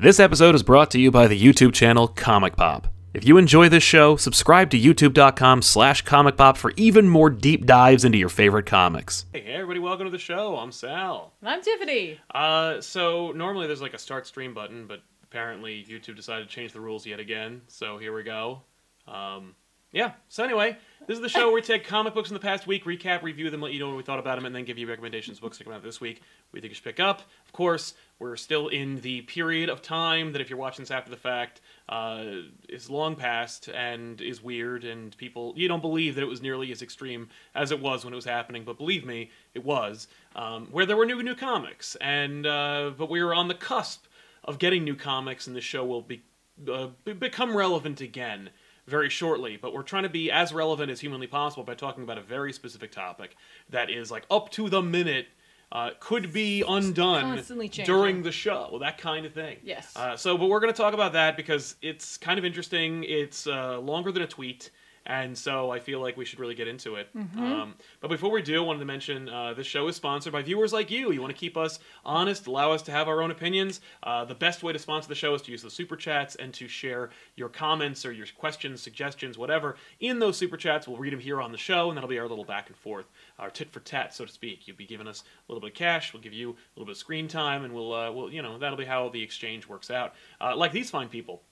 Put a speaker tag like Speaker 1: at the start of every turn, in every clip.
Speaker 1: This episode is brought to you by the YouTube channel Comic Pop. If you enjoy this show, subscribe to youtube.com slash comic pop for even more deep dives into your favorite comics. Hey, hey, everybody, welcome to the show. I'm Sal.
Speaker 2: I'm Tiffany.
Speaker 1: Uh, so normally there's like a start stream button, but apparently YouTube decided to change the rules yet again. So here we go. Um, yeah. So anyway, this is the show where we take comic books in the past week, recap, review them, let you know what we thought about them, and then give you recommendations books that come out this week. We think you should pick up. Of course, we're still in the period of time that if you're watching this after the fact, uh, is long past and is weird, and people you don't believe that it was nearly as extreme as it was when it was happening, but believe me, it was. Um, where there were new new comics, and uh, but we were on the cusp of getting new comics, and the show will be uh, be- become relevant again very shortly, but we're trying to be as relevant as humanly possible by talking about a very specific topic that is like up to the minute, uh, could be undone during the show, Well, that kind of thing.
Speaker 2: Yes.
Speaker 1: Uh, so, but we're going to talk about that because it's kind of interesting. It's uh, longer than a tweet. And so I feel like we should really get into it.
Speaker 2: Mm-hmm.
Speaker 1: Um, but before we do, I wanted to mention uh, this show is sponsored by viewers like you. You want to keep us honest, allow us to have our own opinions. Uh, the best way to sponsor the show is to use the super chats and to share your comments or your questions, suggestions, whatever in those super chats. We'll read them here on the show, and that'll be our little back and forth, our tit for tat, so to speak. You'll be giving us a little bit of cash, we'll give you a little bit of screen time, and we'll, uh, we'll you know, that'll be how the exchange works out. Uh, like these fine people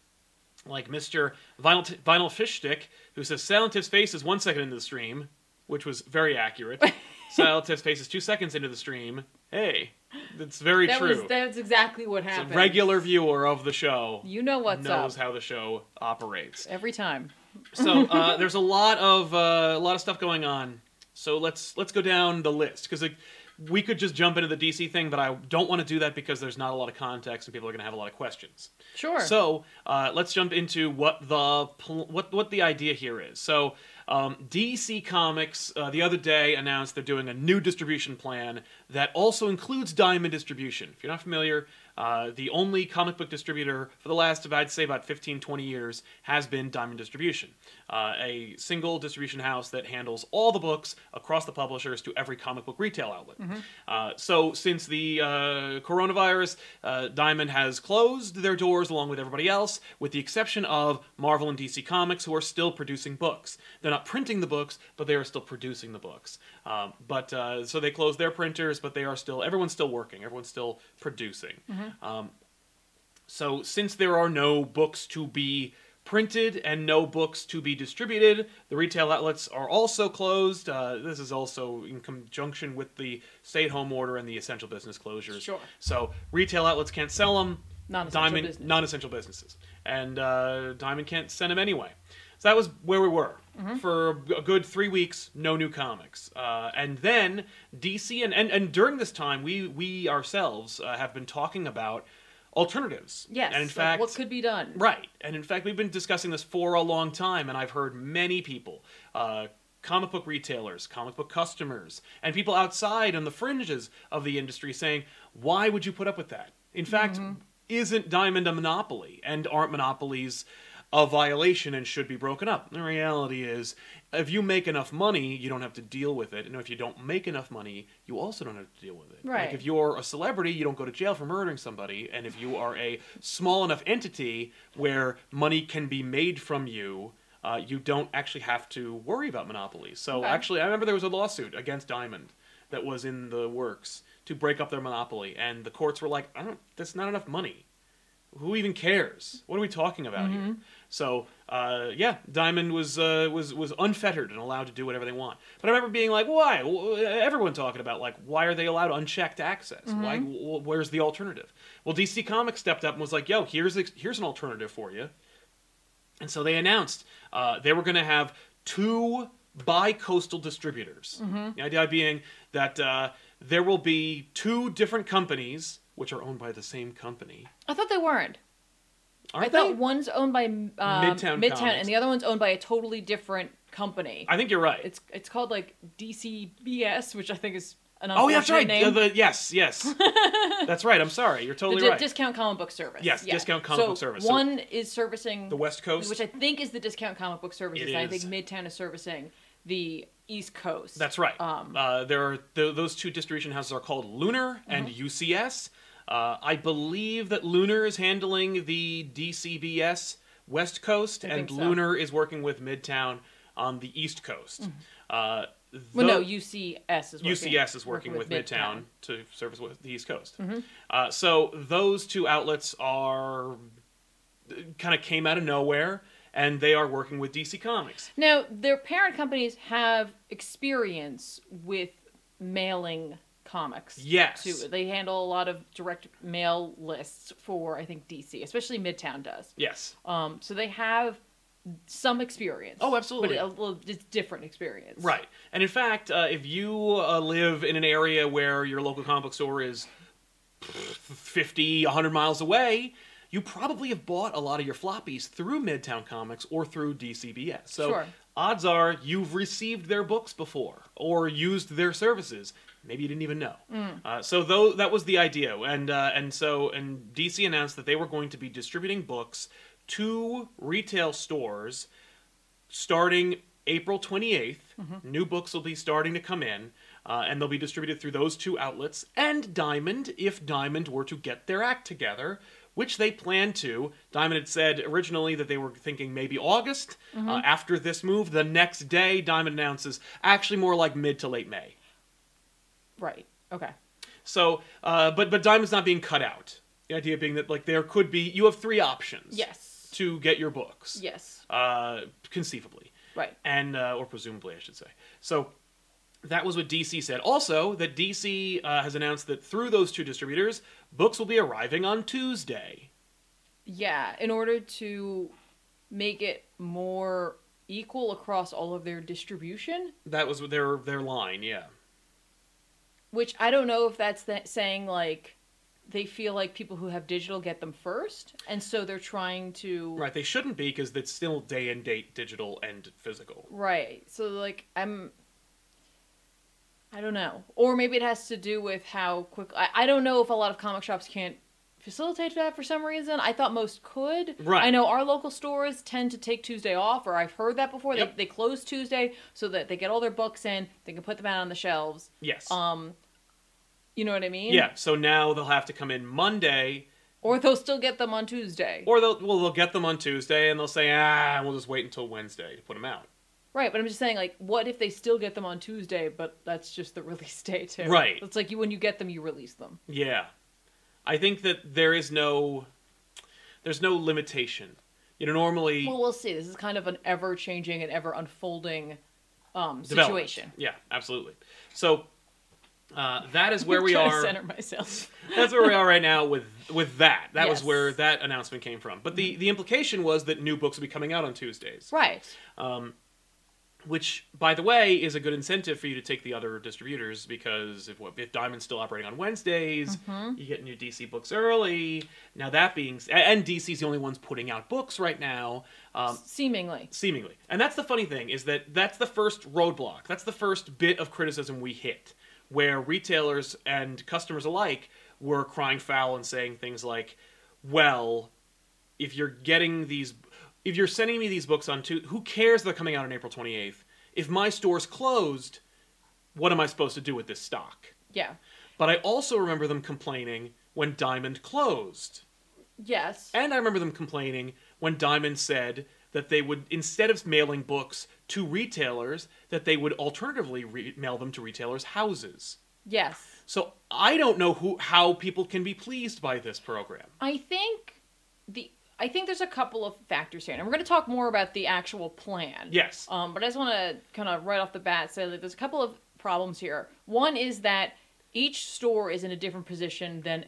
Speaker 1: like Mr. Vinyl, T- Vinyl Fish Stick, who says Silent Tiff's face is one second into the stream, which was very accurate. Silent Tiff's face is two seconds into the stream. Hey, that's very
Speaker 2: that
Speaker 1: true.
Speaker 2: was that's exactly what
Speaker 1: a
Speaker 2: happened.
Speaker 1: regular viewer of the show
Speaker 2: You know what's
Speaker 1: knows
Speaker 2: up
Speaker 1: how the show operates.
Speaker 2: every time.
Speaker 1: So uh, there's a lot of uh, a lot of stuff going on. So let's let's go down the list because we could just jump into the DC thing, but I don't want to do that because there's not a lot of context and people are going to have a lot of questions.
Speaker 2: Sure.
Speaker 1: So uh, let's jump into what the pl- what what the idea here is. So um, DC Comics uh, the other day announced they're doing a new distribution plan that also includes Diamond distribution. If you're not familiar, uh, the only comic book distributor for the last, I'd say, about 15, 20 years has been Diamond Distribution, uh, a single distribution house that handles all the books across the publishers to every comic book retail outlet. Uh, so, since the uh, coronavirus, uh, Diamond has closed their doors along with everybody else, with the exception of Marvel and DC Comics, who are still producing books. They're not printing the books, but they are still producing the books. Um, but uh, so they closed their printers, but they are still everyone's still working. Everyone's still producing. Um, so since there are no books to be printed and no books to be distributed, the retail outlets are also closed. Uh, this is also in conjunction with the stay-at-home order and the essential business closures.
Speaker 2: Sure.
Speaker 1: So retail outlets can't sell them.
Speaker 2: Non-essential
Speaker 1: Diamond,
Speaker 2: business.
Speaker 1: non-essential businesses, and uh, Diamond can't send them anyway. So that was where we were
Speaker 2: Mm-hmm.
Speaker 1: for a good three weeks. No new comics, uh, and then DC and, and and during this time, we we ourselves uh, have been talking about alternatives.
Speaker 2: yes.
Speaker 1: and in
Speaker 2: like,
Speaker 1: fact,
Speaker 2: what could be done?
Speaker 1: Right. And in fact, we've been discussing this for a long time, and I've heard many people, uh, comic book retailers, comic book customers, and people outside on the fringes of the industry saying, why would you put up with that? In fact, isn't Diamond a monopoly? And aren't monopolies a violation and should be broken up? The reality is, if you make enough money, you don't have to deal with it. And if you don't make enough money, you also don't have to deal with it.
Speaker 2: Right.
Speaker 1: Like if you're a celebrity, you don't go to jail for murdering somebody. And if you are a small enough entity where money can be made from you, uh, you don't actually have to worry about monopolies. So
Speaker 2: Okay.
Speaker 1: actually, I remember there was a lawsuit against Diamond that was in the works to break up their monopoly, and the courts were like, "I don't. That's not enough money. Who even cares? What are we talking about here?" So uh, yeah, Diamond was uh, was was unfettered and allowed to do whatever they want. But I remember being like, why? Everyone talking about like, why are they allowed unchecked access? Why? Where's the alternative? Well, DC Comics stepped up and was like, yo, here's ex- here's an alternative for you. And so they announced uh, they were going to have two bi-coastal distributors. The idea being that uh, there will be two different companies which are owned by the same company.
Speaker 2: I thought they weren't.
Speaker 1: Aren't
Speaker 2: I thought
Speaker 1: they?
Speaker 2: one owned by um,
Speaker 1: Midtown
Speaker 2: Midtown,
Speaker 1: Comics.
Speaker 2: and the other one's owned by a totally different company.
Speaker 1: I think you're right.
Speaker 2: It's it's called like DCBS, which I think is an
Speaker 1: oh, yeah, that's right.
Speaker 2: Name.
Speaker 1: the, yes, yes. that's right. I'm sorry. You're
Speaker 2: The
Speaker 1: totally
Speaker 2: di-
Speaker 1: right.
Speaker 2: discount comic book service.
Speaker 1: Yes, discount comic book service. So-
Speaker 2: One is servicing
Speaker 1: the West Coast.
Speaker 2: which I think is the discount comic book services.
Speaker 1: It
Speaker 2: and I
Speaker 1: is.
Speaker 2: think Midtown is servicing the East Coast.
Speaker 1: That's right.
Speaker 2: Um,
Speaker 1: uh, there are th- those two distribution houses are called Lunar and
Speaker 2: Mm-hmm.
Speaker 1: UCS. Uh, I believe that Lunar is handling the DCBS West Coast,
Speaker 2: I
Speaker 1: and
Speaker 2: so.
Speaker 1: Lunar is working with Midtown on the East Coast. Uh,
Speaker 2: Well, no, UCS is working,
Speaker 1: UCS is working, with, Midtown,
Speaker 2: Midtown. Mm-hmm.
Speaker 1: to service with the East Coast. Uh, so those two outlets are kind of came out of nowhere, and they are working with DC Comics.
Speaker 2: Now, their parent companies have experience with mailing comics.
Speaker 1: Yes.
Speaker 2: Too. They handle a lot of direct mail lists for, I think, DC, especially Midtown does.
Speaker 1: Yes.
Speaker 2: Um, so they have some experience.
Speaker 1: Oh, absolutely.
Speaker 2: But a little, it's different experience.
Speaker 1: Right. And in fact, uh, if you uh, live in an area where your local comic book store is 50, 100 miles away, you probably have bought a lot of your floppies through Midtown Comics or through DCBS. So
Speaker 2: Sure.
Speaker 1: Odds are you've received their books before or used their services. Maybe you didn't even know. Uh, so though that was the idea, and uh, and so and DC announced that they were going to be distributing books to retail stores starting April 28th. New books will be starting to come in, uh, and they'll be distributed through those two outlets and Diamond, if Diamond were to get their act together, which they plan to. Diamond had said originally that they were thinking maybe August. Uh, after this move, the next day, Diamond announces actually more like mid to late May.
Speaker 2: Right. Okay.
Speaker 1: So, uh, but but Diamond's not being cut out. The idea being that like there could be you have three options.
Speaker 2: Yes.
Speaker 1: To get your books.
Speaker 2: Yes.
Speaker 1: Uh, conceivably.
Speaker 2: Right.
Speaker 1: and uh, or presumably I should say. So that was what DC said. Also, that DC uh, has announced that through those two distributors, books will be arriving on Tuesday.
Speaker 2: Yeah, in order to make it more equal across all of their distribution,
Speaker 1: That was their their line. Yeah.
Speaker 2: which I don't know if that's th- saying like they feel like people who have digital get them first, and so they're trying to
Speaker 1: Right. They shouldn't be because it's still day and date, digital and physical.
Speaker 2: Right. So like I'm I don't know. Or maybe it has to do with how quick I, I don't know if a lot of comic shops can't facilitate that for some reason. I thought most could.
Speaker 1: Right.
Speaker 2: I know our local stores tend to take Tuesday off, or I've heard that before.
Speaker 1: Yep.
Speaker 2: They, they close Tuesday so that they get all their books in, they can put them out on the shelves.
Speaker 1: Yes.
Speaker 2: Um you know what I mean?
Speaker 1: yeah. So now they'll have to come in Monday,
Speaker 2: Or they'll still get them on Tuesday.
Speaker 1: or they'll well they'll get them on Tuesday, and they'll say ah we'll just wait until Wednesday to put them out.
Speaker 2: Right, but I'm just saying, like, what if they still get them on Tuesday, but that's just the release day too?
Speaker 1: Right.
Speaker 2: It's like you when you get them, you release them.
Speaker 1: Yeah. I think that there is no there's no limitation. You know, normally
Speaker 2: Well, we'll see. This is kind of an ever changing and ever unfolding um, situation.
Speaker 1: Yeah, absolutely. So uh, that is where we are.
Speaker 2: center myself.
Speaker 1: That's where we are right now with with that. That was where that announcement came from. But the the implication was that new books would be coming out on Tuesdays,
Speaker 2: right.
Speaker 1: Which, by the way, is a good incentive for you to take the other distributors because if if Diamond's still operating on Wednesdays,
Speaker 2: Mm-hmm.
Speaker 1: you get new DC books early. Now that being and DC's the only ones putting out books right now. Um,
Speaker 2: Seemingly.
Speaker 1: seemingly. And that's the funny thing is that that's the first roadblock. That's the first bit of criticism we hit, where retailers and customers alike were crying foul and saying things like, "Well, if you're getting these, if you're sending me these books on two, who cares they're coming out on April 28th? If my store's closed, what am I supposed to do with this stock?"
Speaker 2: Yeah.
Speaker 1: But I also remember them complaining when Diamond closed.
Speaker 2: Yes.
Speaker 1: And I remember them complaining when Diamond said that they would, instead of mailing books to retailers, that they would alternatively re- mail them to retailers' houses.
Speaker 2: yes.
Speaker 1: So I don't know who how people can be pleased by this program.
Speaker 2: I think the I think there's a couple of factors here, and we're going to talk more about the actual plan.
Speaker 1: Yes.
Speaker 2: Um, but I just want to kind of right off the bat say that there's a couple of problems here. One is that each store is in a different position than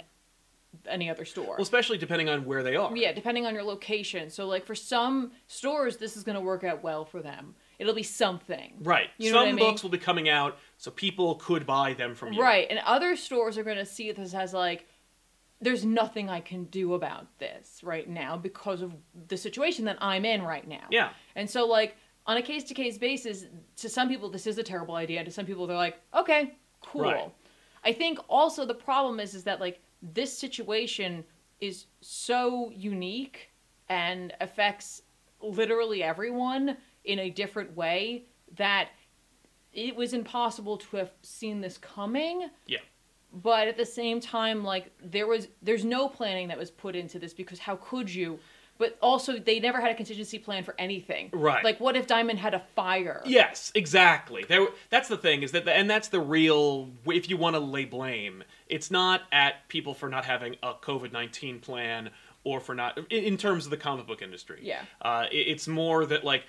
Speaker 2: any other store.
Speaker 1: Well, especially depending on where they are.
Speaker 2: Yeah, depending on your location. So, like for some stores, this is going to work out well for them. It'll be something.
Speaker 1: Right.
Speaker 2: You know
Speaker 1: Some
Speaker 2: I mean?
Speaker 1: books will be coming out, so people could buy them from you.
Speaker 2: Right. And other stores are going to see this as like, there's nothing I can do about this right now because of the situation that I'm in right now.
Speaker 1: Yeah.
Speaker 2: And so, like, on a case to case basis, to some people, this is a terrible idea. To some people, they're like, okay, cool.
Speaker 1: Right.
Speaker 2: I think also the problem is, is that, like, this situation is so unique and affects literally everyone in a different way that it was impossible to have seen this coming
Speaker 1: Yeah.
Speaker 2: But at the same time, like there was there's no planning that was put into this because how could you? But also, they never had a contingency plan for anything.
Speaker 1: Right.
Speaker 2: Like, what if Diamond had a fire?
Speaker 1: Yes, exactly. There, that's the thing is that, the, and that's the real. If you want to lay blame, it's not at people for not having a COVID nineteen plan or for not in, in terms of the comic book industry.
Speaker 2: Yeah.
Speaker 1: Uh, it- it's more that like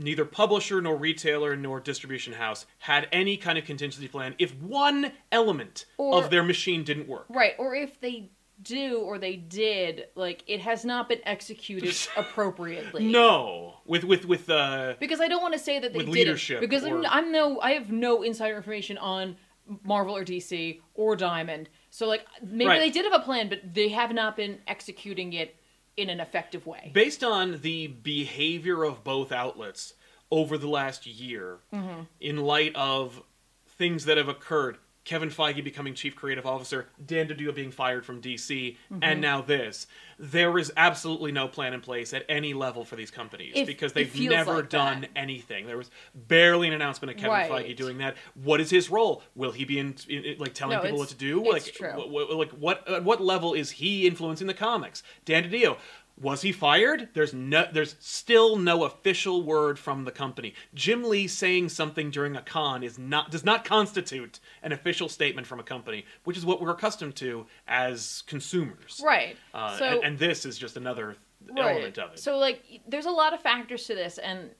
Speaker 1: neither publisher nor retailer nor distribution house had any kind of contingency plan if one element
Speaker 2: Or-
Speaker 1: of their machine didn't work.
Speaker 2: Right. Or if they do or they did, like it has not been executed appropriately.
Speaker 1: No, with with with uh,
Speaker 2: Because I don't want to say that they did
Speaker 1: leadership
Speaker 2: because I'm, I'm no I have no insider information on Marvel or DC or Diamond. So like maybe
Speaker 1: Right.
Speaker 2: they did have a plan, but they have not been executing it in an effective way.
Speaker 1: based on the behavior of both outlets over the last year,
Speaker 2: Mm-hmm.
Speaker 1: in light of things that have occurred, Kevin Feige becoming chief creative officer, Dan DiDio being fired from DC,
Speaker 2: Mm-hmm.
Speaker 1: and now this, there is absolutely no plan in place at any level for these companies
Speaker 2: It-
Speaker 1: because they've never
Speaker 2: like
Speaker 1: done
Speaker 2: that.
Speaker 1: anything. There was barely an announcement of Kevin
Speaker 2: Right.
Speaker 1: Feige doing that. What is his role? Will he be in, in- in- like telling
Speaker 2: No,
Speaker 1: people what to do? like,
Speaker 2: true.
Speaker 1: wh- wh- like what at what level is he influencing the comics? Dan DiDio. Was he fired? There's no there's still no official word from the company. Jim Lee saying something during a con is not does not constitute an official statement from a company, which is what we're accustomed to as consumers.
Speaker 2: Right.
Speaker 1: Uh,
Speaker 2: so
Speaker 1: and, and this is just another element of it.
Speaker 2: So like there's a lot of factors to this and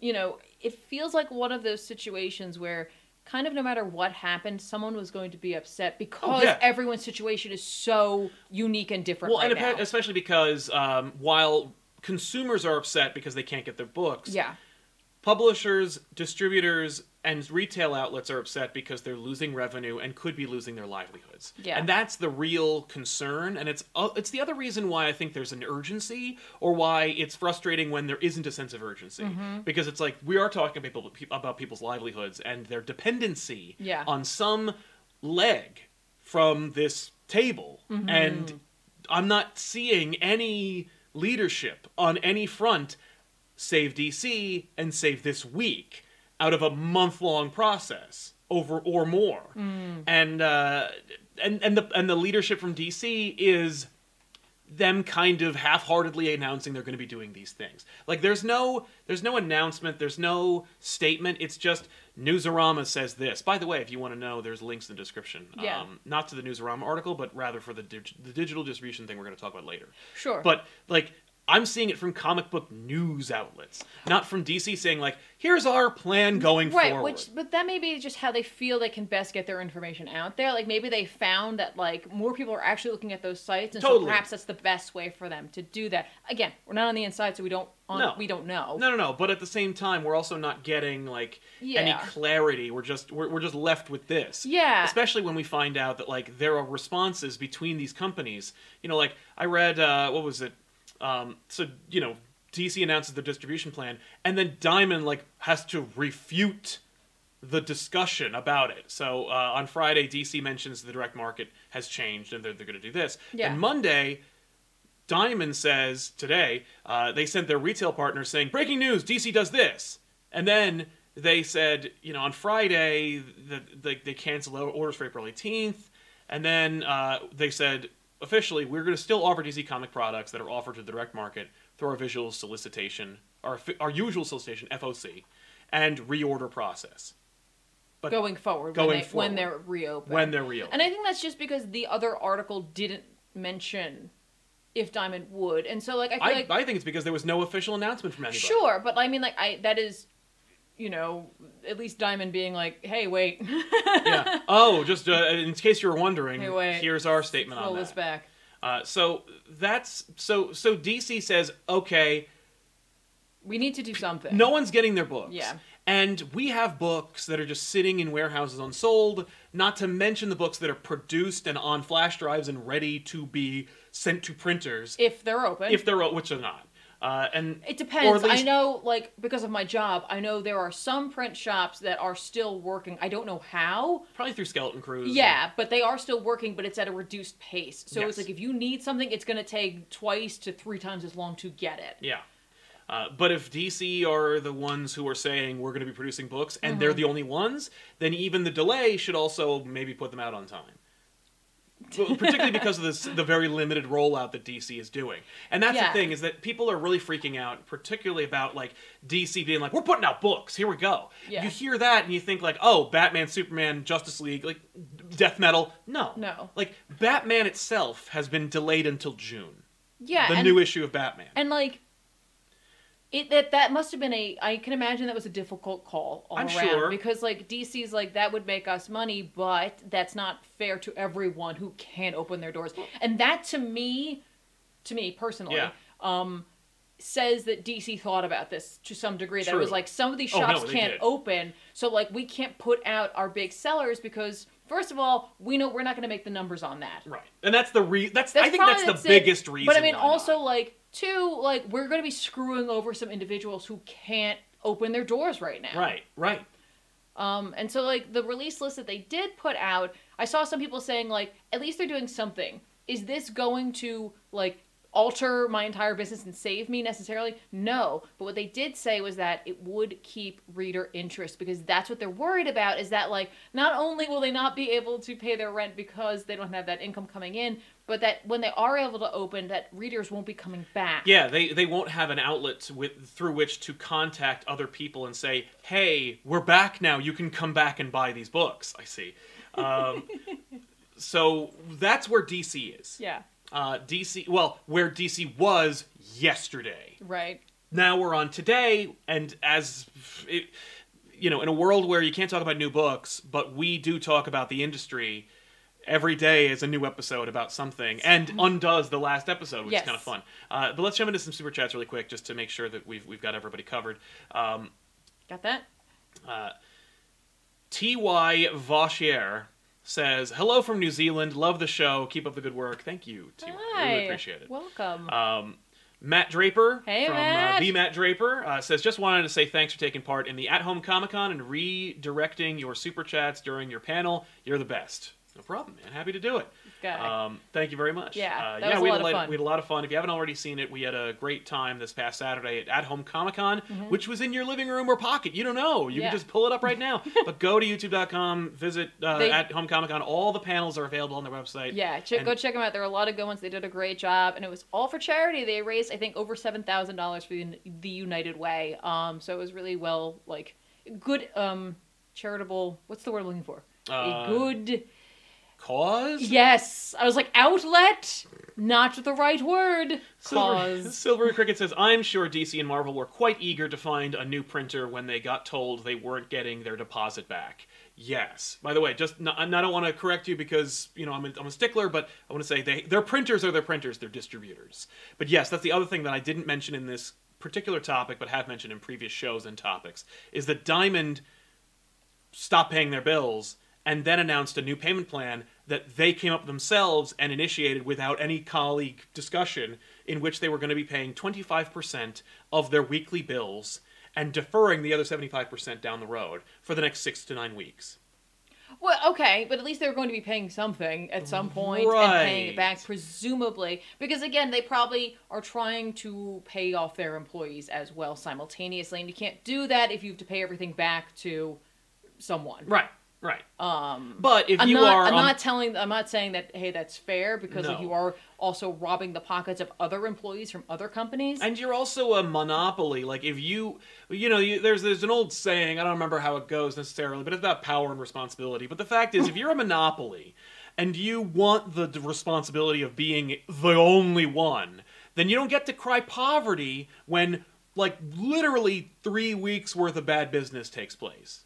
Speaker 2: you know, it feels like one of those situations where kind of no matter what happened, someone was going to be upset because
Speaker 1: Oh, yeah.
Speaker 2: everyone's situation is so unique and different
Speaker 1: well,
Speaker 2: right
Speaker 1: and especially because um, while consumers are upset because they can't get their books,
Speaker 2: yeah.
Speaker 1: publishers, distributors, and retail outlets are upset because they're losing revenue and could be losing their livelihoods.
Speaker 2: Yeah.
Speaker 1: And that's the real concern, and it's uh, it's the other reason why I think there's an urgency, or why it's frustrating when there isn't a sense of urgency,
Speaker 2: Mm-hmm.
Speaker 1: because it's like we are talking people about people's livelihoods and their dependency
Speaker 2: Yeah.
Speaker 1: on some leg from this table,
Speaker 2: Mm-hmm.
Speaker 1: and I'm not seeing any leadership on any front save DC and save this week out of a month long process over or more. And uh, and and the and the leadership from DC is them kind of half-heartedly announcing they're going to be doing these things. Like there's no there's no announcement, there's no statement. It's just Newsarama says this. By the way, if you want to know, there's links in the description.
Speaker 2: Yeah.
Speaker 1: Um, not to the Newsarama article, but rather for the dig- the digital distribution thing we're going to talk about later.
Speaker 2: Sure.
Speaker 1: But like I'm seeing it from comic book news outlets, not from DC saying like, "Here's our plan going
Speaker 2: right,
Speaker 1: forward."
Speaker 2: which but that may be just how they feel they can best get their information out there. Like maybe they found that like more people are actually looking at those sites, and so perhaps that's the best way for them to do that. Again, we're not on the inside, so we don't on,
Speaker 1: No.
Speaker 2: we don't know.
Speaker 1: No, no, no. But at the same time, we're also not getting like any clarity. We're just we're, we're just left with this.
Speaker 2: Yeah.
Speaker 1: Especially when we find out that like there are responses between these companies. You know, like I read uh, what was it? Um, so you know, DC announces their distribution plan, and then Diamond like has to refute the discussion about it. So uh, on Friday, DC mentions the direct market has changed and they're, they're going to do this.
Speaker 2: Yeah.
Speaker 1: And Monday, Diamond says today uh, they sent their retail partners saying, "Breaking news: DC does this," and then they said, you know, on Friday that they, they canceled orders for April 18th, and then uh, they said officially we're going to still offer DC comic products that are offered to the direct market through our visual solicitation, our our usual solicitation (FOC), and reorder process. But
Speaker 2: going forward,
Speaker 1: Going
Speaker 2: when, they,
Speaker 1: forward.
Speaker 2: when they're reopened.
Speaker 1: when they're real,
Speaker 2: And I think that's just because the other article didn't mention if Diamond would, and so like I feel
Speaker 1: I,
Speaker 2: like
Speaker 1: I think it's because there was no official announcement from anybody.
Speaker 2: sure, but I mean like I that is, you know, at least Diamond being like, hey, wait,
Speaker 1: yeah. Oh, just uh, in case you were wondering,
Speaker 2: Hey, wait.
Speaker 1: here's our statement
Speaker 2: roll
Speaker 1: on
Speaker 2: this
Speaker 1: that.
Speaker 2: back.
Speaker 1: Uh, so that's so so DC says okay,
Speaker 2: We need to do something.
Speaker 1: no one's getting their books.
Speaker 2: Yeah.
Speaker 1: And we have books that are just sitting in warehouses unsold, not to mention the books that are produced and on flash drives and ready to be sent to printers
Speaker 2: if they're open.
Speaker 1: if they're which are not. Uh, and
Speaker 2: It depends.
Speaker 1: least-
Speaker 2: I know, like, because of my job, I know there are some print shops that are still working. I don't know how.
Speaker 1: probably through Skeleton Crews.
Speaker 2: Yeah, but they are still working, but it's at a reduced pace. So
Speaker 1: Yes.
Speaker 2: it's like if you need something, it's going to take twice to three times as long to get it.
Speaker 1: Yeah. Uh, but if DC are the ones who are saying we're going to be producing books and they're
Speaker 2: Mm-hmm.
Speaker 1: the only ones, then even the delay should also maybe put them out on time. Particularly because of this, the very limited rollout that DC is doing. And that's
Speaker 2: Yeah.
Speaker 1: the thing is that people are really freaking out, particularly about like DC being like, "We're putting out books. Here we go."
Speaker 2: Yeah.
Speaker 1: You hear that and you think like, "Oh, Batman, Superman, Justice League, like Death Metal." No,
Speaker 2: No.
Speaker 1: Like Batman itself has been delayed until June.
Speaker 2: Yeah,
Speaker 1: the
Speaker 2: and,
Speaker 1: new issue of Batman.
Speaker 2: and like it that that must have been a I can imagine that was a difficult call all
Speaker 1: I'm
Speaker 2: around
Speaker 1: sure.
Speaker 2: because like DC's like that would make us money, but that's not fair to everyone who can't open their doors. And that to me, to me personally,
Speaker 1: Yeah.
Speaker 2: um says that DC thought about this to some degree. That it was like some of these
Speaker 1: Oh, no,
Speaker 2: shops can't
Speaker 1: did.
Speaker 2: open, so like we can't put out our big sellers because first of all, we know we're not going to make the numbers on that.
Speaker 1: right, and that's the re. That's,
Speaker 2: That's
Speaker 1: I think that's the
Speaker 2: it.
Speaker 1: biggest reason.
Speaker 2: But I mean, also
Speaker 1: not.
Speaker 2: like two, like we're going to be screwing over some individuals who can't open their doors right now.
Speaker 1: right, right.
Speaker 2: Um, and so like the release list that they did put out, I saw some people saying like, at least they're doing something. Is this going to like alter my entire business and save me necessarily? No. But what they did say was that it would keep reader interest because that's what they're worried about is that like not only will they not be able to pay their rent because they don't have that income coming in, but that when they are able to open that readers won't be coming back.
Speaker 1: Yeah, they, they won't have an outlet with through which to contact other people and say, "Hey, we're back now. You can come back and buy these books." I see. Um, so that's where DC is.
Speaker 2: Yeah.
Speaker 1: Uh, DC, well, where DC was yesterday.
Speaker 2: Right.
Speaker 1: Now we're on today, and as it, you know, in a world where you can't talk about new books, but we do talk about the industry. Every day is a new episode about something, and undoes the last episode, which
Speaker 2: Yes.
Speaker 1: is kind of fun. Uh, but let's jump into some super chats really quick, just to make sure that we've we've got everybody covered. Um,
Speaker 2: Got that?
Speaker 1: T.Y. Vauchier says, Hello from New Zealand. Love the show. Keep up the good work. Thank you, T.Y.
Speaker 2: Hi.
Speaker 1: Really appreciate it.
Speaker 2: Welcome.
Speaker 1: Um, Matt Draper
Speaker 2: Hey,
Speaker 1: from
Speaker 2: Matt.
Speaker 1: Uh, the Matt Draper uh, says, Just wanted to say thanks for taking part in the At Home Comic Con and redirecting your super chats during your panel. You're the best. No problem, man. Happy to do it.
Speaker 2: Guy.
Speaker 1: Um, thank you very much.
Speaker 2: Yeah,
Speaker 1: uh,
Speaker 2: that
Speaker 1: yeah,
Speaker 2: was a
Speaker 1: we
Speaker 2: lot
Speaker 1: had
Speaker 2: of
Speaker 1: a
Speaker 2: fun.
Speaker 1: We had a lot of fun. If you haven't already seen it, we had a great time this past Saturday at At Home Comic Con, which was in your living room or pocket. You don't know. You
Speaker 2: Mm-hmm. Yeah.
Speaker 1: can just pull it up right now. but go to YouTube.com, visit uh,
Speaker 2: They-
Speaker 1: At Home Comic Con. All the panels are available on their website.
Speaker 2: Yeah, ch-
Speaker 1: And-
Speaker 2: go check them out. There are a lot of good ones. They did a great job, and it was all for charity. They raised, I think, over seven thousand dollars for the, the United Way. Um, so it was really well, like, good, um, charitable. What's the word I'm looking for?
Speaker 1: Uh,
Speaker 2: a good.
Speaker 1: Cause?
Speaker 2: Yes, I was like outlet, not the right word.
Speaker 1: Silver,
Speaker 2: Cause.
Speaker 1: Silvery Cricket says, I'm sure DC and Marvel were quite eager to find a new printer when they got told they weren't getting their deposit back. Yes. By the way, just n- and I don't want to correct you because you know I'm a, I'm a stickler, but I want to say they their printers are their printers, they're distributors. But yes, that's the other thing that I didn't mention in this particular topic, but have mentioned in previous shows and topics, is that Diamond stopped paying their bills and then announced a new payment plan that they came up themselves and initiated without any colleague discussion in which they were going to be paying 25% of their weekly bills and deferring the other 75% down the road for the next 6 to 9 weeks.
Speaker 2: Well, okay, but at least they're going to be paying something at some point and paying it back, presumably. Because again, they probably are trying to pay off their employees as well simultaneously, and you can't do that if you have to pay everything back to someone.
Speaker 1: Right, right.
Speaker 2: Um,
Speaker 1: But if
Speaker 2: I'm
Speaker 1: you
Speaker 2: not.
Speaker 1: are
Speaker 2: I'm
Speaker 1: on-
Speaker 2: not telling. I'm not saying that. Hey, that's fair because like you are also robbing the pockets of other employees from other companies.
Speaker 1: And you're also a monopoly. Like if you, you know, you, there's there's an old saying. I don't remember how it goes necessarily, but it's about power and responsibility. But the fact is, if you're a monopoly and you want the responsibility of being the only one, then you don't get to cry poverty when, like, literally three weeks worth of bad business takes place.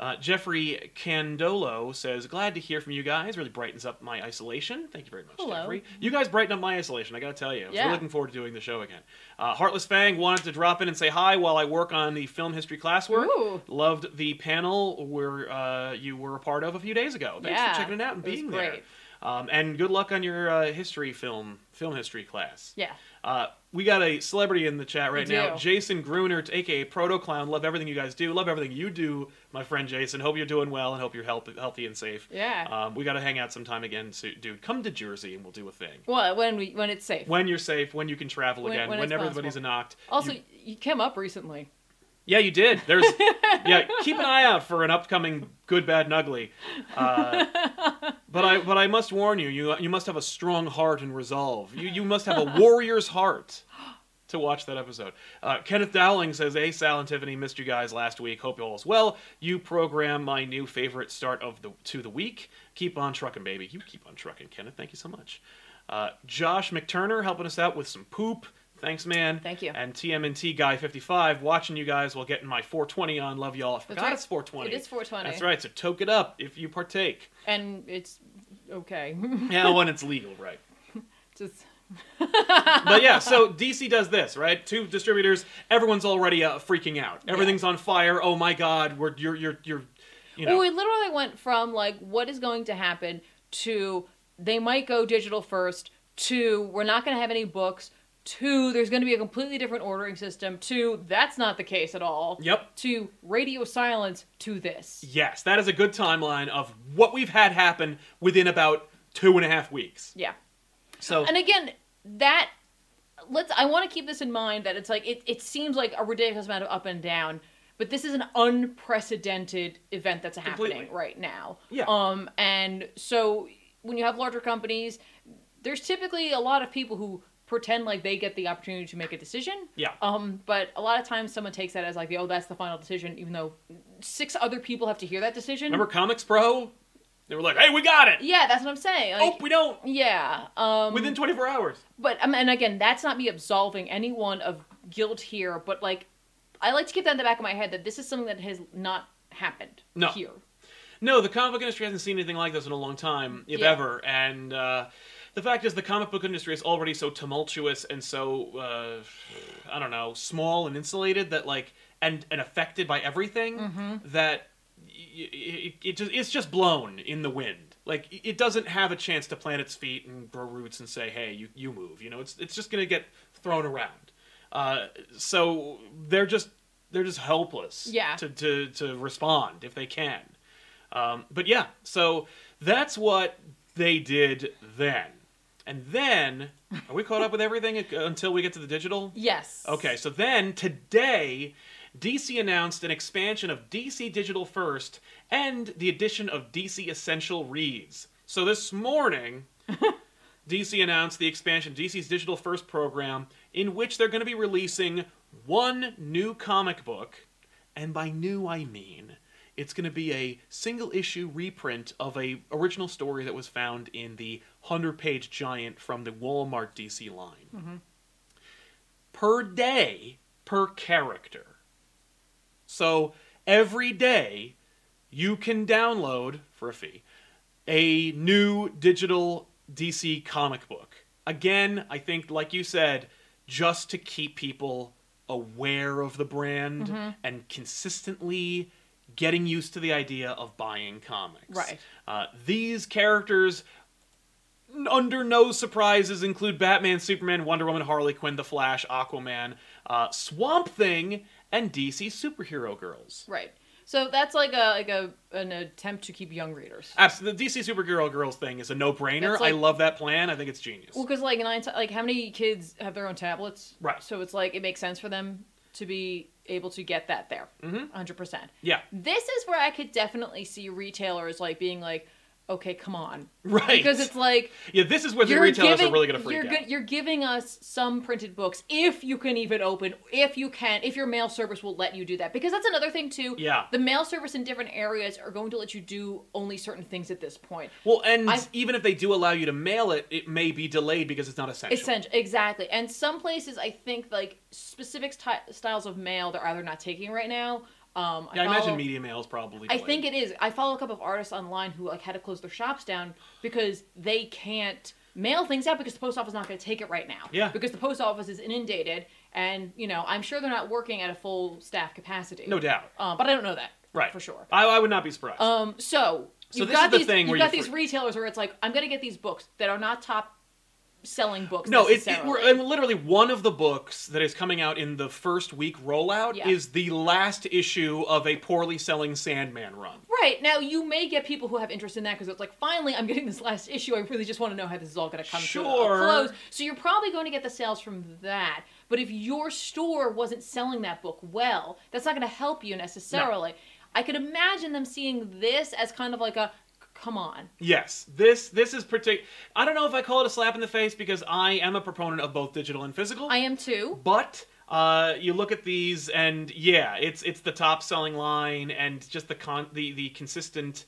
Speaker 1: Uh, Jeffrey Candolo says, "Glad to hear from you guys. Really brightens up my isolation. Thank you very much,
Speaker 2: Hello.
Speaker 1: Jeffrey. You guys brighten up my isolation. I gotta tell you, I was
Speaker 2: Yeah.
Speaker 1: looking forward to doing the show again. Uh, Heartless Fang wanted to drop in and say hi while I work on the film history classwork.
Speaker 2: Ooh.
Speaker 1: Loved the panel where uh, you were a part of a few days ago. Thanks
Speaker 2: Yeah,
Speaker 1: for checking it out and
Speaker 2: it
Speaker 1: being
Speaker 2: great.
Speaker 1: there. Um, and good luck on your uh, history film film history class.
Speaker 2: Yeah.
Speaker 1: Uh, we got a celebrity in the chat right
Speaker 2: We
Speaker 1: now,
Speaker 2: do.
Speaker 1: Jason Grunert, aka Proto Clown. Love everything you guys do. Love everything you do, my friend Jason. Hope you're doing well and hope you're healthy, healthy and safe.
Speaker 2: Yeah.
Speaker 1: Um, we got to hang out sometime again, so, dude. Come to Jersey and we'll do a thing.
Speaker 2: well, when we when it's safe.
Speaker 1: When you're safe, when you can travel
Speaker 2: When-
Speaker 1: again,
Speaker 2: when
Speaker 1: when, everybody's
Speaker 2: possible.
Speaker 1: knocked.
Speaker 2: also,
Speaker 1: you-
Speaker 2: you, came up recently.
Speaker 1: Yeah, you did. There's yeah. Keep an eye out for an upcoming Good, Bad, and Ugly. Uh, but I but I must warn you, you you must have a strong heart and resolve. You you must have a warrior's heart to watch that episode. Uh, Kenneth Dowling says, "Hey Sal and Tiffany, missed you guys last week. Hope you all is well. You program my new favorite start of the to the week. Keep on trucking, baby. You keep on trucking, Kenneth. Thank you so much." Uh, Josh McTurner helping us out with some poop. Thanks, man.
Speaker 2: Thank you.
Speaker 1: And TMNT Guy 55 watching you guys while getting my 420 on. Love y'all. I forgot
Speaker 2: right.
Speaker 1: it's 420.
Speaker 2: It is 420.
Speaker 1: That's right. So toke it up if you partake.
Speaker 2: And it's okay.
Speaker 1: Yeah, when it's legal, right?
Speaker 2: Just
Speaker 1: But yeah, so DC does this, right? Two distributors. Everyone's already uh, freaking out. Everything's on fire. Oh my God, we're you're you're you're, you know.
Speaker 2: Well, we literally went from like what is going to happen to they might go digital first to we're not going to have any books to there's going to be a completely different ordering system Two, that's not the case at all.
Speaker 1: Yep.
Speaker 2: To radio silence to this.
Speaker 1: Yes, that is a good timeline of what we've had happen within about two and a half weeks.
Speaker 2: Yeah.
Speaker 1: So
Speaker 2: And again, that let's I want to keep this in mind that it's like it, it seems like a ridiculous amount of up and down, but this is an unprecedented event that's happening right now.
Speaker 1: Yeah.
Speaker 2: Um and so when you have larger companies, there's typically a lot of people who pretend like they get the opportunity to make a decision.
Speaker 1: yeah,
Speaker 2: Um, but a lot of times someone takes that as like, oh, that's the final decision, even though six other people have to hear that decision.
Speaker 1: remember Comics Pro? They were like, "Hey, we got it."
Speaker 2: Yeah, that's what I'm saying. Like,
Speaker 1: oh, we don't.
Speaker 2: yeah. Um,
Speaker 1: Within 24 hours.
Speaker 2: But um, and again, that's not me absolving anyone of guilt here, but like I like to keep that in the back of my head that this is something that has not happened
Speaker 1: No.
Speaker 2: here.
Speaker 1: No, the comic book industry hasn't seen anything like this in a long time, if
Speaker 2: Yeah.
Speaker 1: ever. And uh, the fact is, the comic book industry is already so tumultuous and so uh, I don't know, small and insulated that like and and affected by everything
Speaker 2: Mm-hmm.
Speaker 1: that it, it just it's just blown in the wind. Like it- it doesn't have a chance to plant its feet and grow roots and say, "Hey, you you move." You know, it's it's just gonna get thrown around. Uh, so they're just they're just helpless
Speaker 2: Yeah.
Speaker 1: to, to to respond if they can. Um, but yeah, so that's what they did then. And then, are we caught up with everything until we get to the digital?
Speaker 2: Yes.
Speaker 1: Okay, so then today, DC announced an expansion of DC Digital First and the addition of DC Essential Reads. So this morning, DC announced the expansion of DC's Digital First program, in which they're going to be releasing one new comic book, and by new I mean it's going to be a single issue reprint of a original story that was found in the 100 page giant from the Walmart DC line per day per character. So every day you can download for a fee a new digital DC comic book. Again, I think like you said, just to keep people aware of the brand and consistently getting used to the idea of buying comics.
Speaker 2: Right.
Speaker 1: Uh, these characters under no surprises include Batman, Superman, Wonder Woman, Harley Quinn, The Flash, Aquaman, uh, Swamp Thing, and DC superhero girls.
Speaker 2: Right. So that's like a like a an attempt to keep young readers.
Speaker 1: Absolutely, the DC superhero girls thing is a no-brainer.
Speaker 2: That's
Speaker 1: I love that plan. I think it's genius.
Speaker 2: Well, because like nine, like how many kids have their own tablets?
Speaker 1: Right.
Speaker 2: So it's like it makes sense for them to be able to get that there.
Speaker 1: Mhm.
Speaker 2: Hundred percent.
Speaker 1: Yeah,
Speaker 2: This is where I could definitely see retailers like being like, okay, come on,
Speaker 1: right.
Speaker 2: because it's like
Speaker 1: yeah, this is where the retailers
Speaker 2: giving,
Speaker 1: are really going to freak
Speaker 2: you're,
Speaker 1: out.
Speaker 2: you're giving us some printed books if you can even open, if you can, if your mail service will let you do that. Because that's another thing too.
Speaker 1: Yeah.
Speaker 2: The mail service in different areas are going to let you do only certain things at this point.
Speaker 1: Well, and
Speaker 2: I've-
Speaker 1: even if they do allow you to mail it, it may be delayed because it's not essential.
Speaker 2: Essential, exactly. And some places, I think, like specific sty styles of mail, they're either not taking right now. Um,
Speaker 1: yeah, I
Speaker 2: follow-
Speaker 1: imagine media mail is probably.
Speaker 2: I think it is. I follow a couple of artists online who like had to close their shops down because they can't mail things out because the post office is not going to take it right now.
Speaker 1: Yeah.
Speaker 2: Because the post office is inundated, and you know I'm sure they're not working at a full staff capacity.
Speaker 1: no doubt.
Speaker 2: Um, but I don't know that.
Speaker 1: Right
Speaker 2: For sure.
Speaker 1: I, I would not be surprised.
Speaker 2: Um. So
Speaker 1: So
Speaker 2: you've
Speaker 1: this
Speaker 2: got
Speaker 1: is the
Speaker 2: these,
Speaker 1: thing
Speaker 2: you've got these retailers where it's like, I'm gonna get these books that are not top selling books.
Speaker 1: No, it's it,
Speaker 2: necessarily.
Speaker 1: we're, and literally one of the books that is coming out in the first week rollout
Speaker 2: Yeah.
Speaker 1: is the last issue of a poorly selling Sandman run.
Speaker 2: Right now, you may get people who have interest in that because it's like, finally, I'm getting this last issue. I really just want to know how this is all going to come to a close. So you're probably going to get the sales from that. But if your store wasn't selling that book well, that's not going to help you necessarily. I could imagine them seeing this as kind of like a, come on.
Speaker 1: Yes, this this is particular. I don't know if I call it a slap in the face because I am a proponent of both digital and physical.
Speaker 2: I am too.
Speaker 1: but uh, you look at these and yeah, it's it's the top selling line and just the con the the consistent.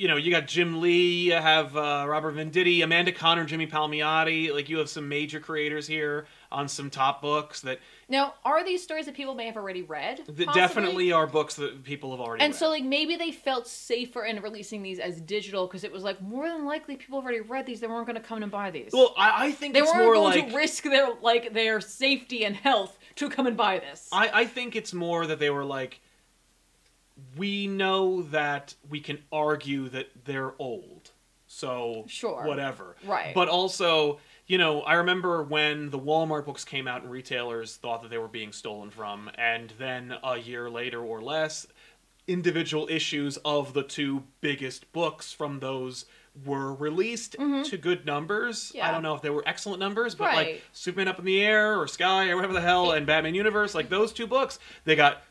Speaker 1: You know, you got Jim Lee, you have uh, Robert Venditti, Amanda Conner, Jimmy Palmiotti. Like you have some major creators here on some top books that,
Speaker 2: Now, are these stories that people may have already read?
Speaker 1: that
Speaker 2: possibly?
Speaker 1: definitely are books that people have already
Speaker 2: And
Speaker 1: read.
Speaker 2: so, like, maybe they felt safer in releasing these as digital because it was like more than likely people have already read these. They weren't going to come and buy these.
Speaker 1: well, I, I think
Speaker 2: they
Speaker 1: it's
Speaker 2: weren't going
Speaker 1: like
Speaker 2: to risk their like their safety and health to come and buy this.
Speaker 1: I, I think it's more that they were like, we know that we can argue that they're old, so
Speaker 2: Sure.
Speaker 1: whatever.
Speaker 2: Right.
Speaker 1: But also, you know, I remember when the Walmart books came out and retailers thought that they were being stolen from, and then a year later or less, individual issues of the two biggest books from those were released to good numbers. Yeah. I
Speaker 2: Mm-hmm.
Speaker 1: Don't know if they were excellent numbers, but like
Speaker 2: Right.
Speaker 1: Superman Up in the Air or Sky or whatever the hell and Batman Universe, like those two books, they got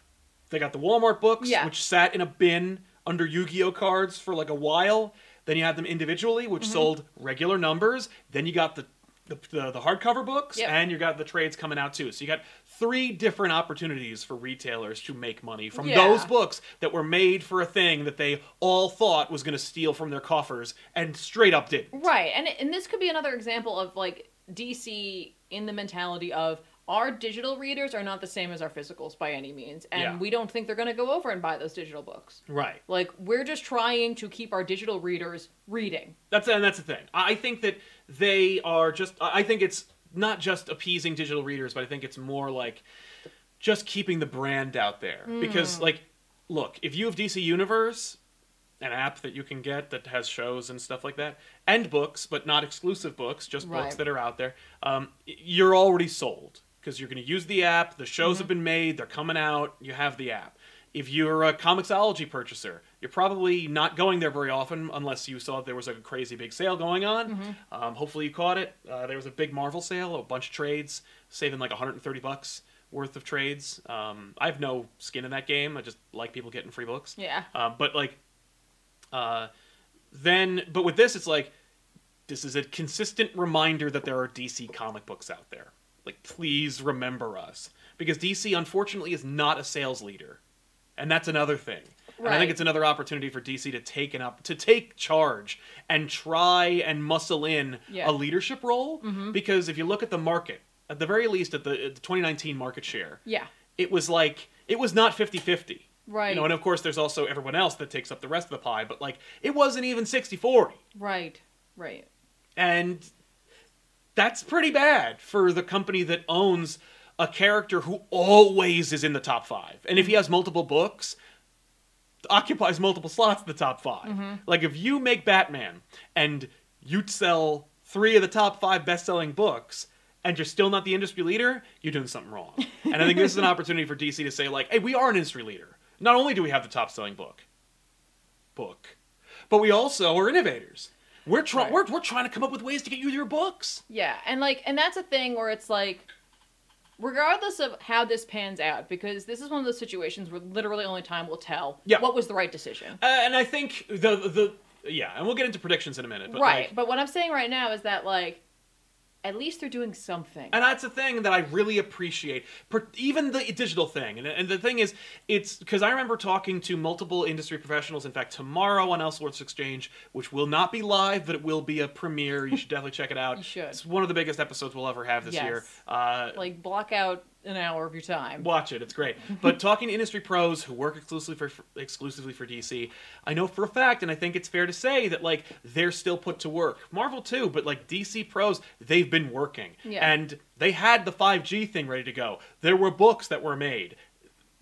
Speaker 1: they got the Walmart books,
Speaker 2: Yeah.
Speaker 1: which sat in a bin under Yu-Gi-Oh cards for like a while. Then you had them individually, which
Speaker 2: Mm-hmm.
Speaker 1: sold regular numbers. Then you got the the, the, the hardcover books,
Speaker 2: Yep.
Speaker 1: and you got the trades coming out too. So you got three different opportunities for retailers to make money from
Speaker 2: Yeah.
Speaker 1: those books that were made for a thing that they all thought was going to steal from their coffers and straight up didn't.
Speaker 2: right, and and this could be another example of like DC in the mentality of our digital readers are not the same as our physicals by any means, and
Speaker 1: Yeah.
Speaker 2: we don't think they're going to go over and buy those digital books.
Speaker 1: Right.
Speaker 2: Like we're just trying to keep our digital readers reading.
Speaker 1: That's and that's the thing. I think that they are just. I think it's not just appeasing digital readers, but I think it's more like just keeping the brand out there. Because like, look, if you have DC Universe, an app that you can get that has shows and stuff like that, and books, but not exclusive books, just books that are out there, um, you're already sold because you're going to use the app. The shows have been made; they're coming out. You have the app. If you're a Comixology purchaser, you're probably not going there very often unless you saw there was like a crazy big sale going on. Um, hopefully, you caught it. Uh, there was a big Marvel sale, a bunch of trades, saving like 130 bucks worth of trades. Um, I have no skin in that game. I just like people getting free books.
Speaker 2: Yeah.
Speaker 1: Uh, but like, uh, then, but with this, it's like this is a consistent reminder that there are DC comic books out there. Like, please remember us because DC, unfortunately, is not a sales leader, and that's another thing. And I think it's another opportunity for DC to take an up to take charge and try and muscle in
Speaker 2: Yeah.
Speaker 1: a leadership role. Mm-hmm. Because if you look at the market, at the very least, at the, at the 2019 market share,
Speaker 2: Yeah.
Speaker 1: it was like it was not 50-50
Speaker 2: Right.
Speaker 1: you know and of course there's also everyone else that takes up the rest of the pie but like it wasn't even 60-40
Speaker 2: Right. Right.
Speaker 1: and that's pretty bad for the company that owns a character who always is in the top five. And if he mm-hmm. has multiple books occupies multiple slots in the top 5 mm-hmm. like if you make batman and you sell three of the top five best-selling books and you're still not the industry leader you're doing something wrong. And i think this is an opportunity for dc to say like hey we are an industry leader. Not only do we have the top-selling book book but we also are innovators we're trying
Speaker 2: Right.
Speaker 1: we're, we're trying to come up with ways to get you your books
Speaker 2: Yeah, and like, and that's a thing where it's like, regardless of how this pans out, because this is one of those situations where literally only time will tell
Speaker 1: Yeah.
Speaker 2: what was the right decision.
Speaker 1: Uh, and I think the the yeah, and we'll get into predictions in a minute. But
Speaker 2: right,
Speaker 1: like-
Speaker 2: but what I'm saying right now is that like, at least they're doing something.
Speaker 1: and that's a thing that I really appreciate. Even the digital thing, and, and the thing is, it's because I remember talking to multiple industry professionals. In fact, tomorrow on Elseworlds Exchange, which will not be live, but it will be a premiere. You should definitely check it out.
Speaker 2: You should.
Speaker 1: It's one of the biggest episodes we'll ever have this
Speaker 2: Yes.
Speaker 1: year. Uh,
Speaker 2: like, block out an hour of your time.
Speaker 1: Watch it; it's great. But talking to industry pros who work exclusively for exclusively for DC, I know for a fact, and I think it's fair to say that like they're still put to work. Marvel too, but like DC pros, they've been working,
Speaker 2: Yeah.
Speaker 1: and they had the 5G thing ready to go. There were books that were made.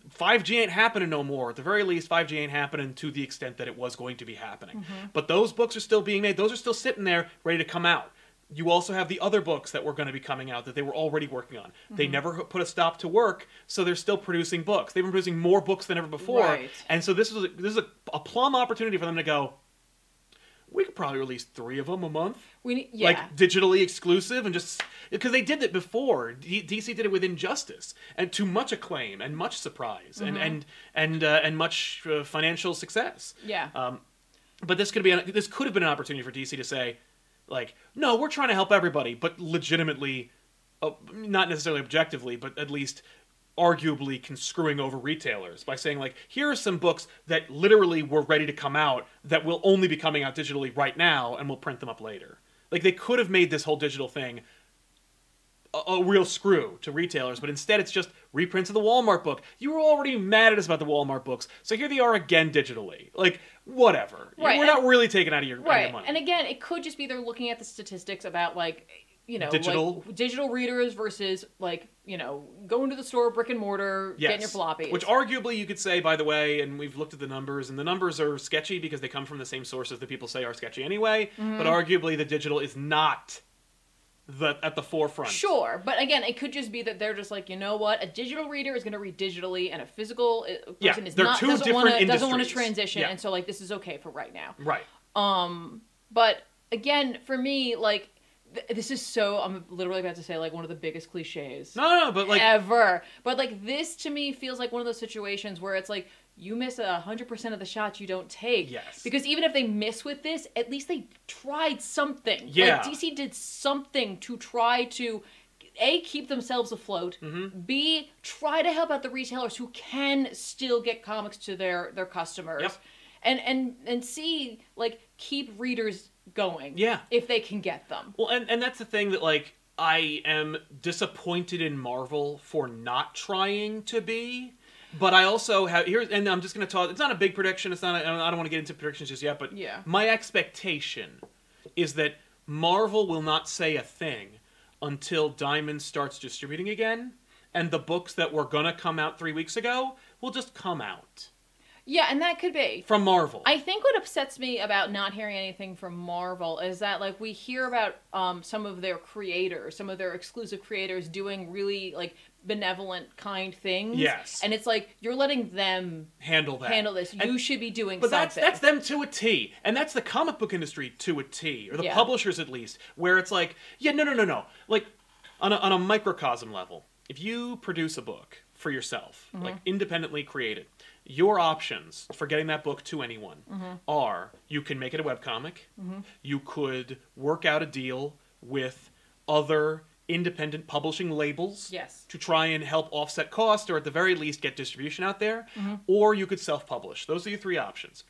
Speaker 1: 5G ain't happening no more. At the very least, 5G ain't happening to the extent that it was going to be happening. Mm-hmm. But those books are still being made. Those are still sitting there, ready to come out. You also have the other books that were going to be coming out that they were already working on. They never put a stop to work, so they're still producing books. They've been producing more books than ever before,
Speaker 2: Right.
Speaker 1: and so this is a, this is a, a plum opportunity for them to go. We could probably release three of them a month
Speaker 2: We yeah.
Speaker 1: like digitally exclusive and just because they did it before D- dc did it with injustice and to much acclaim and much surprise and and and uh, and much uh, financial success
Speaker 2: yeah.
Speaker 1: um, but this could be an, this could have been an opportunity for dc to say like no we're trying to help everybody but legitimately uh, not necessarily objectively but at least arguably conscrewing over retailers by saying like here are some books that literally were ready to come out that will only be coming out digitally right now and we'll print them up later. Like they could have made this whole digital thing a, a real screw to retailers but instead it's just reprints of the walmart book. You were already mad at us about the walmart books so here they are again digitally. Like whatever
Speaker 2: Right,
Speaker 1: we're
Speaker 2: and-
Speaker 1: not really taking out of your, out of your
Speaker 2: right.
Speaker 1: money
Speaker 2: And again, it could just be they're looking at the statistics about like you know
Speaker 1: Digital.
Speaker 2: like digital readers versus like you know going to the store brick and mortar getting your floppies.
Speaker 1: Which arguably you could say, by the way, and we've looked at the numbers, and the numbers are sketchy because they come from the same sources that people say are sketchy anyway.
Speaker 2: Mm-hmm.
Speaker 1: But arguably, the digital is not the at the forefront.
Speaker 2: Sure, but again, it could just be that they're just like, you know what, a digital reader is going to read digitally, and a physical uh, person
Speaker 1: Yeah,
Speaker 2: is
Speaker 1: they're
Speaker 2: not
Speaker 1: two
Speaker 2: doesn't want to doesn't want to transition,
Speaker 1: Yeah.
Speaker 2: and so like this is okay for right now.
Speaker 1: Right.
Speaker 2: Um, but again, for me, like th- this is so I'm literally about to say like one of the biggest cliches
Speaker 1: No, no, no, but like,
Speaker 2: ever. But like this to me feels like one of those situations where it's like you miss a hundred percent of the shots you don't take.
Speaker 1: Yes.
Speaker 2: Because even if they miss with this, at least they tried something.
Speaker 1: Yeah.
Speaker 2: Like DC did something to try to a keep themselves afloat.
Speaker 1: Mm-hmm.
Speaker 2: B try to help out the retailers who can still get comics to their their customers.
Speaker 1: Yep.
Speaker 2: And and and C like keep readers going.
Speaker 1: Yeah.
Speaker 2: If they can get them.
Speaker 1: well, and and that's the thing that like I am disappointed in Marvel for not trying to be. But I also have here, and I'm just going to talk. It's not a big prediction. It's not. A, I don't want to get into predictions just yet. But
Speaker 2: Yeah.
Speaker 1: my expectation is that Marvel will not say a thing until Diamond starts distributing again, and the books that were gonna come out three weeks ago will just come out
Speaker 2: Yeah, and that could be.
Speaker 1: from Marvel.
Speaker 2: I think what upsets me about not hearing anything from Marvel is that like we hear about um, some of their creators, some of their exclusive creators doing really like benevolent, kind things.
Speaker 1: Yes.
Speaker 2: and it's like you're letting them
Speaker 1: handle that.
Speaker 2: handle this. You should be doing
Speaker 1: But that's
Speaker 2: something.
Speaker 1: that's them to a T, and that's the comic book industry to a T, or the
Speaker 2: Yeah.
Speaker 1: publishers at least, where it's like, yeah, no, no, no, no, like on a, on a microcosm level, if you produce a book for yourself,
Speaker 2: Mm-hmm.
Speaker 1: like independently created, your options for getting that book to anyone
Speaker 2: Mm-hmm.
Speaker 1: are you can make it a webcomic, you could work out a deal with other independent publishing labels
Speaker 2: Yes.
Speaker 1: to try and help offset cost or at the very least get distribution out there
Speaker 2: Mm-hmm.
Speaker 1: or you could self-publish those are your three options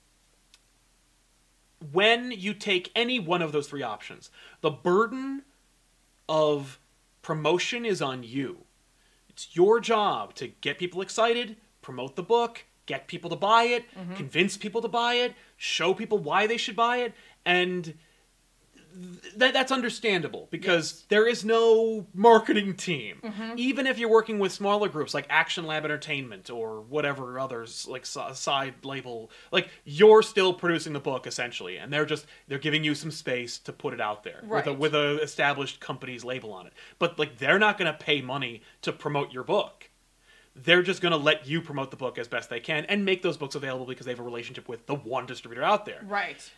Speaker 1: when you take any one of those three options the burden of promotion is on you it's your job to get people excited promote the book get people to buy it
Speaker 2: Mm-hmm.
Speaker 1: convince people to buy it show people why they should buy it and that that's understandable because there is no marketing team.
Speaker 2: Mm-hmm.
Speaker 1: Even if you're working with smaller groups like Action Lab Entertainment or whatever others like si- side label, like you're still producing the book essentially, and they're just they're giving you some space to put it out there with a with a established company's label on it. But like they're not going to pay money to promote your book. They're just going to let you promote the book as best they can and make those books available because they have a relationship with the one distributor out there.
Speaker 2: right.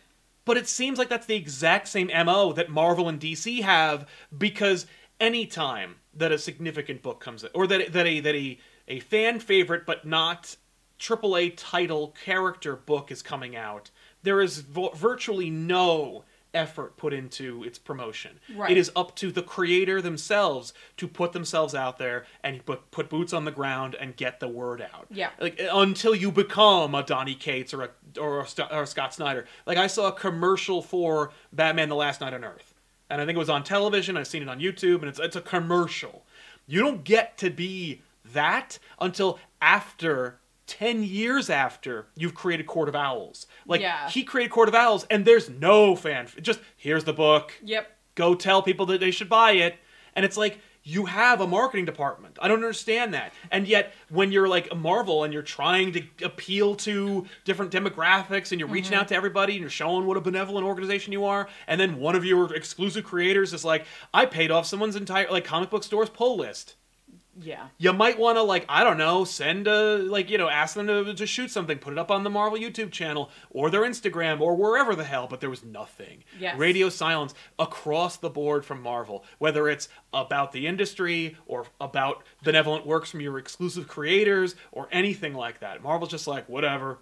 Speaker 1: But it seems like that's the exact same MO that Marvel and DC have because anytime that a significant book comes or that that a that a, a fan favorite but not AAA title character book is coming out, there is vo- virtually no effort put into its promotion.
Speaker 2: Right.
Speaker 1: It is up to the creator themselves to put themselves out there and put, put boots on the ground and get the word out.
Speaker 2: Yeah.
Speaker 1: Like eh, until you become a Donny Cates or a or a, or a Scott Snyder. Like I saw a commercial for Batman: The Last Knight on Earth, and I think it was on television. I've seen it on YouTube, and it's it's a commercial. You don't get to be that until after. 10 years after you've created Court of Owls. Like,
Speaker 2: Yeah.
Speaker 1: he created Court of Owls, and there's no fan. Just, here's the book
Speaker 2: Yep.
Speaker 1: go tell people that they should buy it and it's like you have a marketing department. I don't understand that. And yet, when you're like a Marvel and you're trying to appeal to different demographics and you're reaching
Speaker 2: Mm-hmm.
Speaker 1: out to everybody and you're showing what a benevolent organization you are, and then one of your exclusive creators is like, I paid off someone's entire like comic book store's pull list.
Speaker 2: Yeah.
Speaker 1: You might want to like I don't know, send a like you know ask them to, to shoot something, put it up on the Marvel YouTube channel or their Instagram or wherever the hell. But there was nothing.
Speaker 2: Yes.
Speaker 1: Radio silence across the board from Marvel, whether it's about the industry or about benevolent works from your exclusive creators or anything like that. Marvel's just like whatever.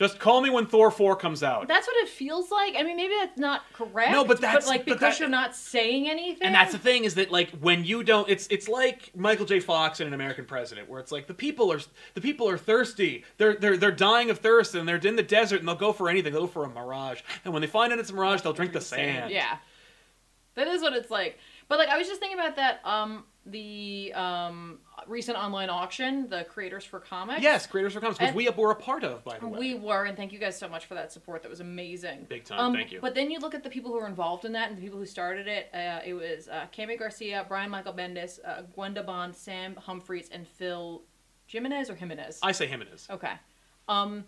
Speaker 1: Just call me when Thor four comes out.
Speaker 2: That's what it feels like. I mean, maybe that's not correct.
Speaker 1: No, but that's-
Speaker 2: like
Speaker 1: but
Speaker 2: because
Speaker 1: that-
Speaker 2: you're not saying anything.
Speaker 1: And that's the thing is that like when you don't, it's it's like Michael J. Fox in an American President, where it's like the people are the people are thirsty, they're they're they're dying of thirst, and they're in the desert, and they'll go for anything, they'll go for a mirage, and when they find out it's a mirage, they'll drink the sand.
Speaker 2: Yeah. That is what it's like. But like I was just thinking about that um the um recent online auction, the Creators for Comics.
Speaker 1: Yes, creators for comics, which
Speaker 2: And-
Speaker 1: we were a part of, by the way.
Speaker 2: We were, and thank you guys so much for that support. That was amazing.
Speaker 1: Big time,
Speaker 2: Um,
Speaker 1: thank you.
Speaker 2: But then you look at the people who were involved in that and the people who started it. Uh, it was uh, Kami Garcia, Brian Michael Bendis, uh, Gwenda Bond, Sam Humphries, and Phil Jimenez or Jimenez.
Speaker 1: I say Jimenez.
Speaker 2: Okay. Um,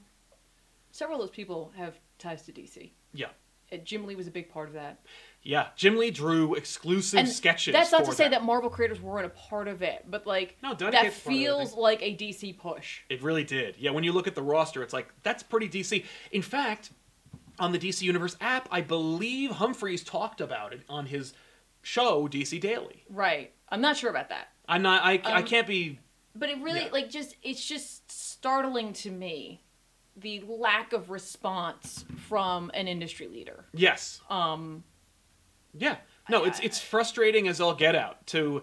Speaker 2: several of those people have ties to DC.
Speaker 1: Yeah.
Speaker 2: Uh, Jim Lee was a big part of that.
Speaker 1: Yeah, Jim Lee drew exclusive
Speaker 2: And
Speaker 1: sketches.
Speaker 2: That's not to say that Marvel creators weren't a part of it, but like
Speaker 1: No,
Speaker 2: that
Speaker 1: Cates was part of it,
Speaker 2: feels like a DC push.
Speaker 1: It really did. Yeah, when you look at the roster, it's like that's pretty DC. In fact, on the DC Universe app, I believe Humphries talked about it on his show DC Daily.
Speaker 2: Right. I'm not sure about that.
Speaker 1: I'm not. I, I
Speaker 2: Um,
Speaker 1: can't be.
Speaker 2: But it really
Speaker 1: Yeah.
Speaker 2: like just it's just startling to me the lack of response from an industry leader.
Speaker 1: Yes.
Speaker 2: Um
Speaker 1: Yeah. No, it's it's frustrating as all get out to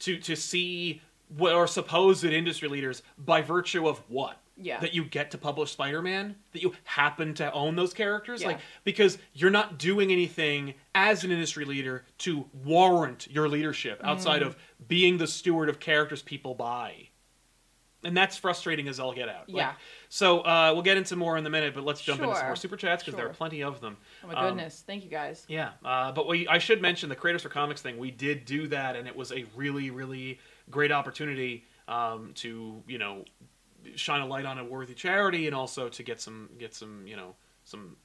Speaker 1: to to see what are supposed industry leaders by virtue of what
Speaker 2: Yeah.
Speaker 1: that you get to publish Spider-Man that you happen to own those characters
Speaker 2: Yeah.
Speaker 1: like because you're not doing anything as an industry leader to warrant your leadership outside
Speaker 2: Mm.
Speaker 1: of being the steward of characters people buy. And that's frustrating as all get out. Like,
Speaker 2: Yeah.
Speaker 1: so uh, we'll get into more in a minute, but let's jump into some more super chats because there are plenty of them.
Speaker 2: oh my
Speaker 1: Um,
Speaker 2: goodness. Thank you guys.
Speaker 1: yeah, uh, but we I should mention the Creators for Comics thing. We did do that, and it was a really really great opportunity um, to you know shine a light on a worthy charity, and also to get some get some you know some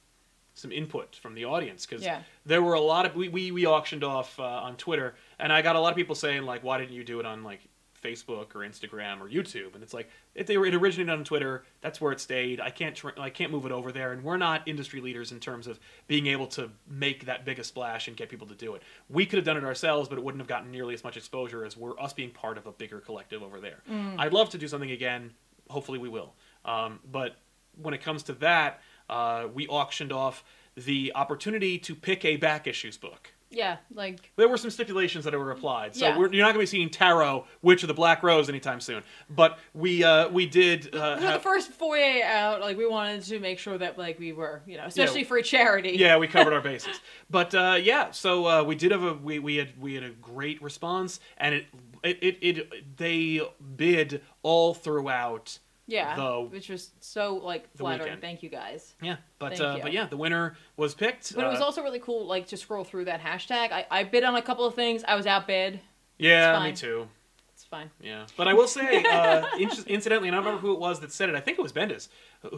Speaker 1: some input from the audience because
Speaker 2: Yeah.
Speaker 1: there were a lot of we, we, we auctioned off uh, on Twitter, and I got a lot of people saying like, why didn't you do it on like Facebook or Instagram or YouTube? And it's like if they were it originated on Twitter, that's where it stayed. I can't tr- I can't move it over there, and we're not industry leaders in terms of being able to make that big a splash and get people to do it. We could have done it ourselves, but it wouldn't have gotten nearly as much exposure as we're us being part of a bigger collective over there. I'd love to do something again. Hopefully, we will. Um, but when it comes to that, uh, we auctioned off the opportunity to pick a back issues book.
Speaker 2: Yeah, like
Speaker 1: There were some stipulations that were applied, so
Speaker 2: Yeah.
Speaker 1: we're, you're not going to be seeing Tarot, Witch of the Black Rose anytime soon. But we uh, we did uh,
Speaker 2: we were the first foyer out, like we wanted to make sure that like we were, you know, especially for a charity.
Speaker 1: yeah we covered our bases. But uh, yeah, so uh, we did have a we, we had we had a great response, and it it, it, it they bid all throughout.
Speaker 2: Yeah.
Speaker 1: The-
Speaker 2: which was so like flattering. Thank you guys.
Speaker 1: Yeah, but uh, but yeah, the winner was picked.
Speaker 2: But it was
Speaker 1: Uh,
Speaker 2: also really cool, like to scroll through that hashtag. I, I bid on a couple of things. I was outbid.
Speaker 1: yeah, me too.
Speaker 2: It's fine.
Speaker 1: Yeah, but I will say, uh, in- incidentally, and I don't remember who it was that said it. I think it was Bendis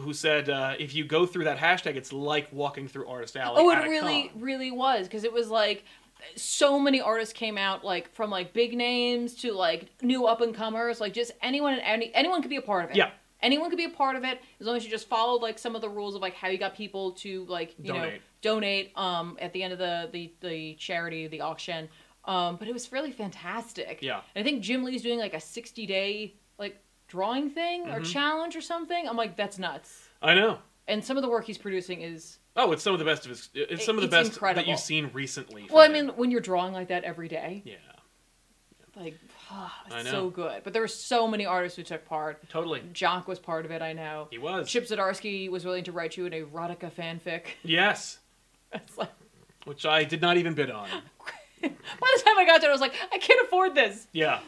Speaker 1: who said uh, if you go through that hashtag, it's like walking through Artist Alley.
Speaker 2: oh, it really,
Speaker 1: con.
Speaker 2: really was because it was like so many artists came out, like from like big names to like new up and comers. Like just anyone and any anyone could be a part of it.
Speaker 1: Yeah.
Speaker 2: Anyone could be a part of it as long as you just followed like some of the rules of like how you got people to like you know
Speaker 1: Donate.
Speaker 2: donate um at the end of the the, the charity the auction um but it was really fantastic
Speaker 1: Yeah.
Speaker 2: and I think Jim Lee's doing like a 60 day like drawing thing or
Speaker 1: Mhm.
Speaker 2: challenge or something I'm like that's nuts
Speaker 1: I know.
Speaker 2: and some of the work he's producing is
Speaker 1: Oh, it's some of the best of his. It's some of the
Speaker 2: It's
Speaker 1: best that you've seen recently.
Speaker 2: well I
Speaker 1: him.
Speaker 2: mean when you're drawing like that every day
Speaker 1: yeah,
Speaker 2: like ah,
Speaker 1: I
Speaker 2: it's so good but there were so many artists who took part
Speaker 1: totally.
Speaker 2: Jock was part of it I know
Speaker 1: He was.
Speaker 2: Chip Zdarsky was willing to write you an erotica fanfic
Speaker 1: Yes,
Speaker 2: like
Speaker 1: which I did not even bid on.
Speaker 2: By the time I got there, I was like, I can't afford this,
Speaker 1: Yeah,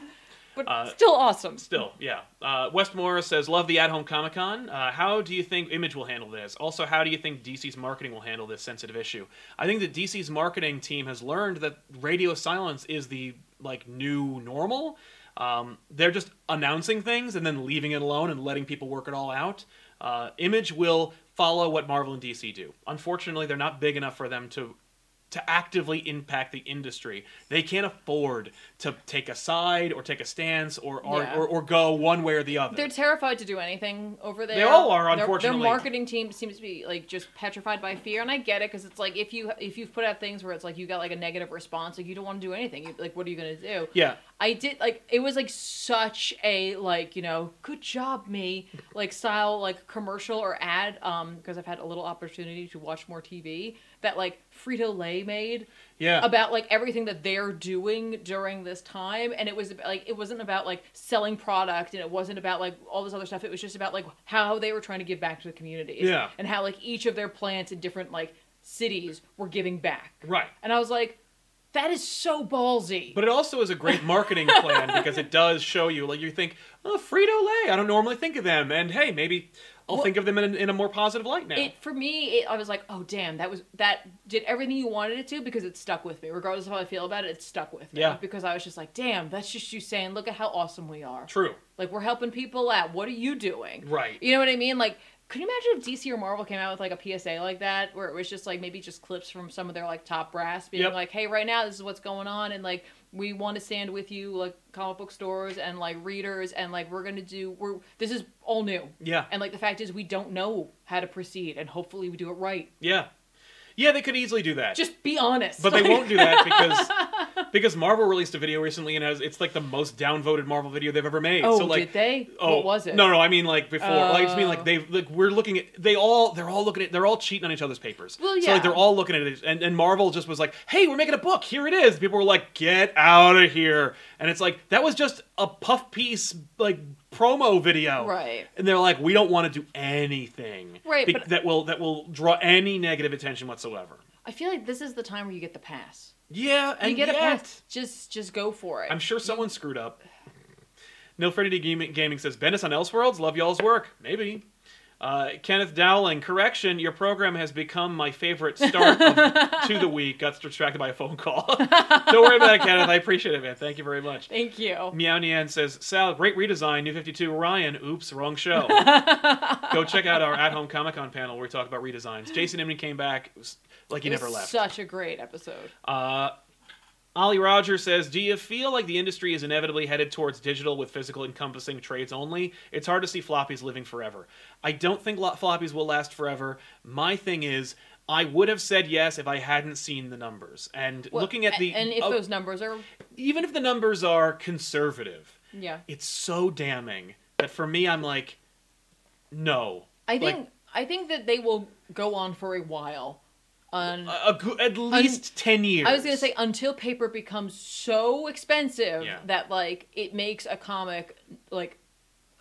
Speaker 2: but
Speaker 1: Uh,
Speaker 2: still awesome.
Speaker 1: still, yeah. Uh, Wes Morris says, "Love the at-home Comic Con. Uh, how do you think Image will handle this? Also, how do you think DC's marketing will handle this sensitive issue? I think that DC's marketing team has learned that radio silence is the like new normal. Um, they're just announcing things and then leaving it alone and letting people work it all out. Uh, Image will follow what Marvel and DC do. Unfortunately, they're not big enough for them to to actively impact the industry. They can't afford to take a side or take a stance or or,
Speaker 2: Yeah.
Speaker 1: or, or go one way or the other.
Speaker 2: They're terrified to do anything over there.
Speaker 1: They all are,
Speaker 2: Their-
Speaker 1: unfortunately.
Speaker 2: Their, marketing team seems to be like just petrified by fear, and I get it because it's like if you if you've put out things where it's like you got like a negative response, like you don't want to do anything. You, like, what are you gonna do?
Speaker 1: yeah.
Speaker 2: I did like it was like such a like you know good job me like style like commercial or ad um because I've had a little opportunity to watch more TV that like Frito Lay made
Speaker 1: Yeah.
Speaker 2: about like everything that they're doing during this time and it was about, like it wasn't about like selling product and it wasn't about like all this other stuff it was just about like how they were trying to give back to the communities
Speaker 1: Yeah.
Speaker 2: and how like each of their plants in different like cities were giving back
Speaker 1: right.
Speaker 2: and I was like that is so ballsy
Speaker 1: But it also is a great marketing plan because it does show you, like, you think, oh, Frito Lay, I don't normally think of them. And hey, maybe I'll
Speaker 2: Well-
Speaker 1: think of them in, in a more positive light now.
Speaker 2: It for me, it, I was like, oh damn, that was that did everything you wanted it to because it stuck with me. Regardless of how I feel about it, it stuck with me.
Speaker 1: Yeah.
Speaker 2: Because I was just like, damn, that's just you saying, look at how awesome we are.
Speaker 1: True.
Speaker 2: Like we're helping people out. What are you doing?
Speaker 1: Right.
Speaker 2: You know what I mean? Like, could you imagine if DC or Marvel came out with like a PSA like that, where it was just like maybe just clips from some of their like top brass being
Speaker 1: Yep.
Speaker 2: like, hey, right now this is what's going on, and like we want to stand with you, like comic book stores and like readers, and like we're gonna do we're this is all new.
Speaker 1: Yeah.
Speaker 2: And like the fact is, we don't know how to proceed, and hopefully we do it right.
Speaker 1: Yeah. Yeah, they could easily do that.
Speaker 2: Just be honest.
Speaker 1: but they won't do that because because Marvel released a video recently and has, it's like the most downvoted Marvel video they've ever made.
Speaker 2: Oh,
Speaker 1: so like
Speaker 2: did they?
Speaker 1: Oh,
Speaker 2: what was it?
Speaker 1: No, no, I mean like before. like, I just mean like
Speaker 2: Oh.
Speaker 1: they like we're looking at they all they're all looking at they're all cheating on each other's papers.
Speaker 2: Well, yeah.
Speaker 1: So like they're all looking at it and, and Marvel just was like, "Hey, we're making a book. Here it is." People were like, "Get out of here." And it's like that was just a puff piece like promo video.
Speaker 2: Right.
Speaker 1: And they're like, "We don't want to do anything
Speaker 2: Right,
Speaker 1: be- that will that will draw any negative attention whatsoever."
Speaker 2: I feel like this is the time where you get the pass.
Speaker 1: Yeah, and
Speaker 2: You get a pass. Just just go for it.
Speaker 1: I'm sure someone screwed up. Nilfreddy Gaming, Gaming says, Bendis on Elseworlds, love y'all's work. Maybe. Uh, Kenneth Dowling, correction, your program has become my favorite start of, to the week. Got distracted by a phone call. Don't worry about it, Kenneth. I appreciate it, man. Thank you very much.
Speaker 2: Thank you.
Speaker 1: Meow Nian says, Sal, great redesign, New 52. Ryan, oops, wrong show. Go check out our at home Comic Con panel where we talk about redesigns. Jason Inman came back it was like he never left.
Speaker 2: Such a great episode.
Speaker 1: Uh, Ollie Rogers says, "Do you feel like the industry is inevitably headed towards digital with physical encompassing trades only? It's hard to see floppies living forever. I don't think floppies will last forever. My thing is." I would have said yes if I hadn't seen the numbers. And
Speaker 2: Well,
Speaker 1: looking at the
Speaker 2: and if
Speaker 1: oh,
Speaker 2: those numbers are
Speaker 1: even if the numbers are conservative,
Speaker 2: yeah,
Speaker 1: it's so damning that for me I'm like no.
Speaker 2: I
Speaker 1: Like-
Speaker 2: think I think that they will go on for a while. On
Speaker 1: A, a at least 10 years.
Speaker 2: I was gonna say until paper becomes so expensive
Speaker 1: Yeah.
Speaker 2: that like it makes a comic like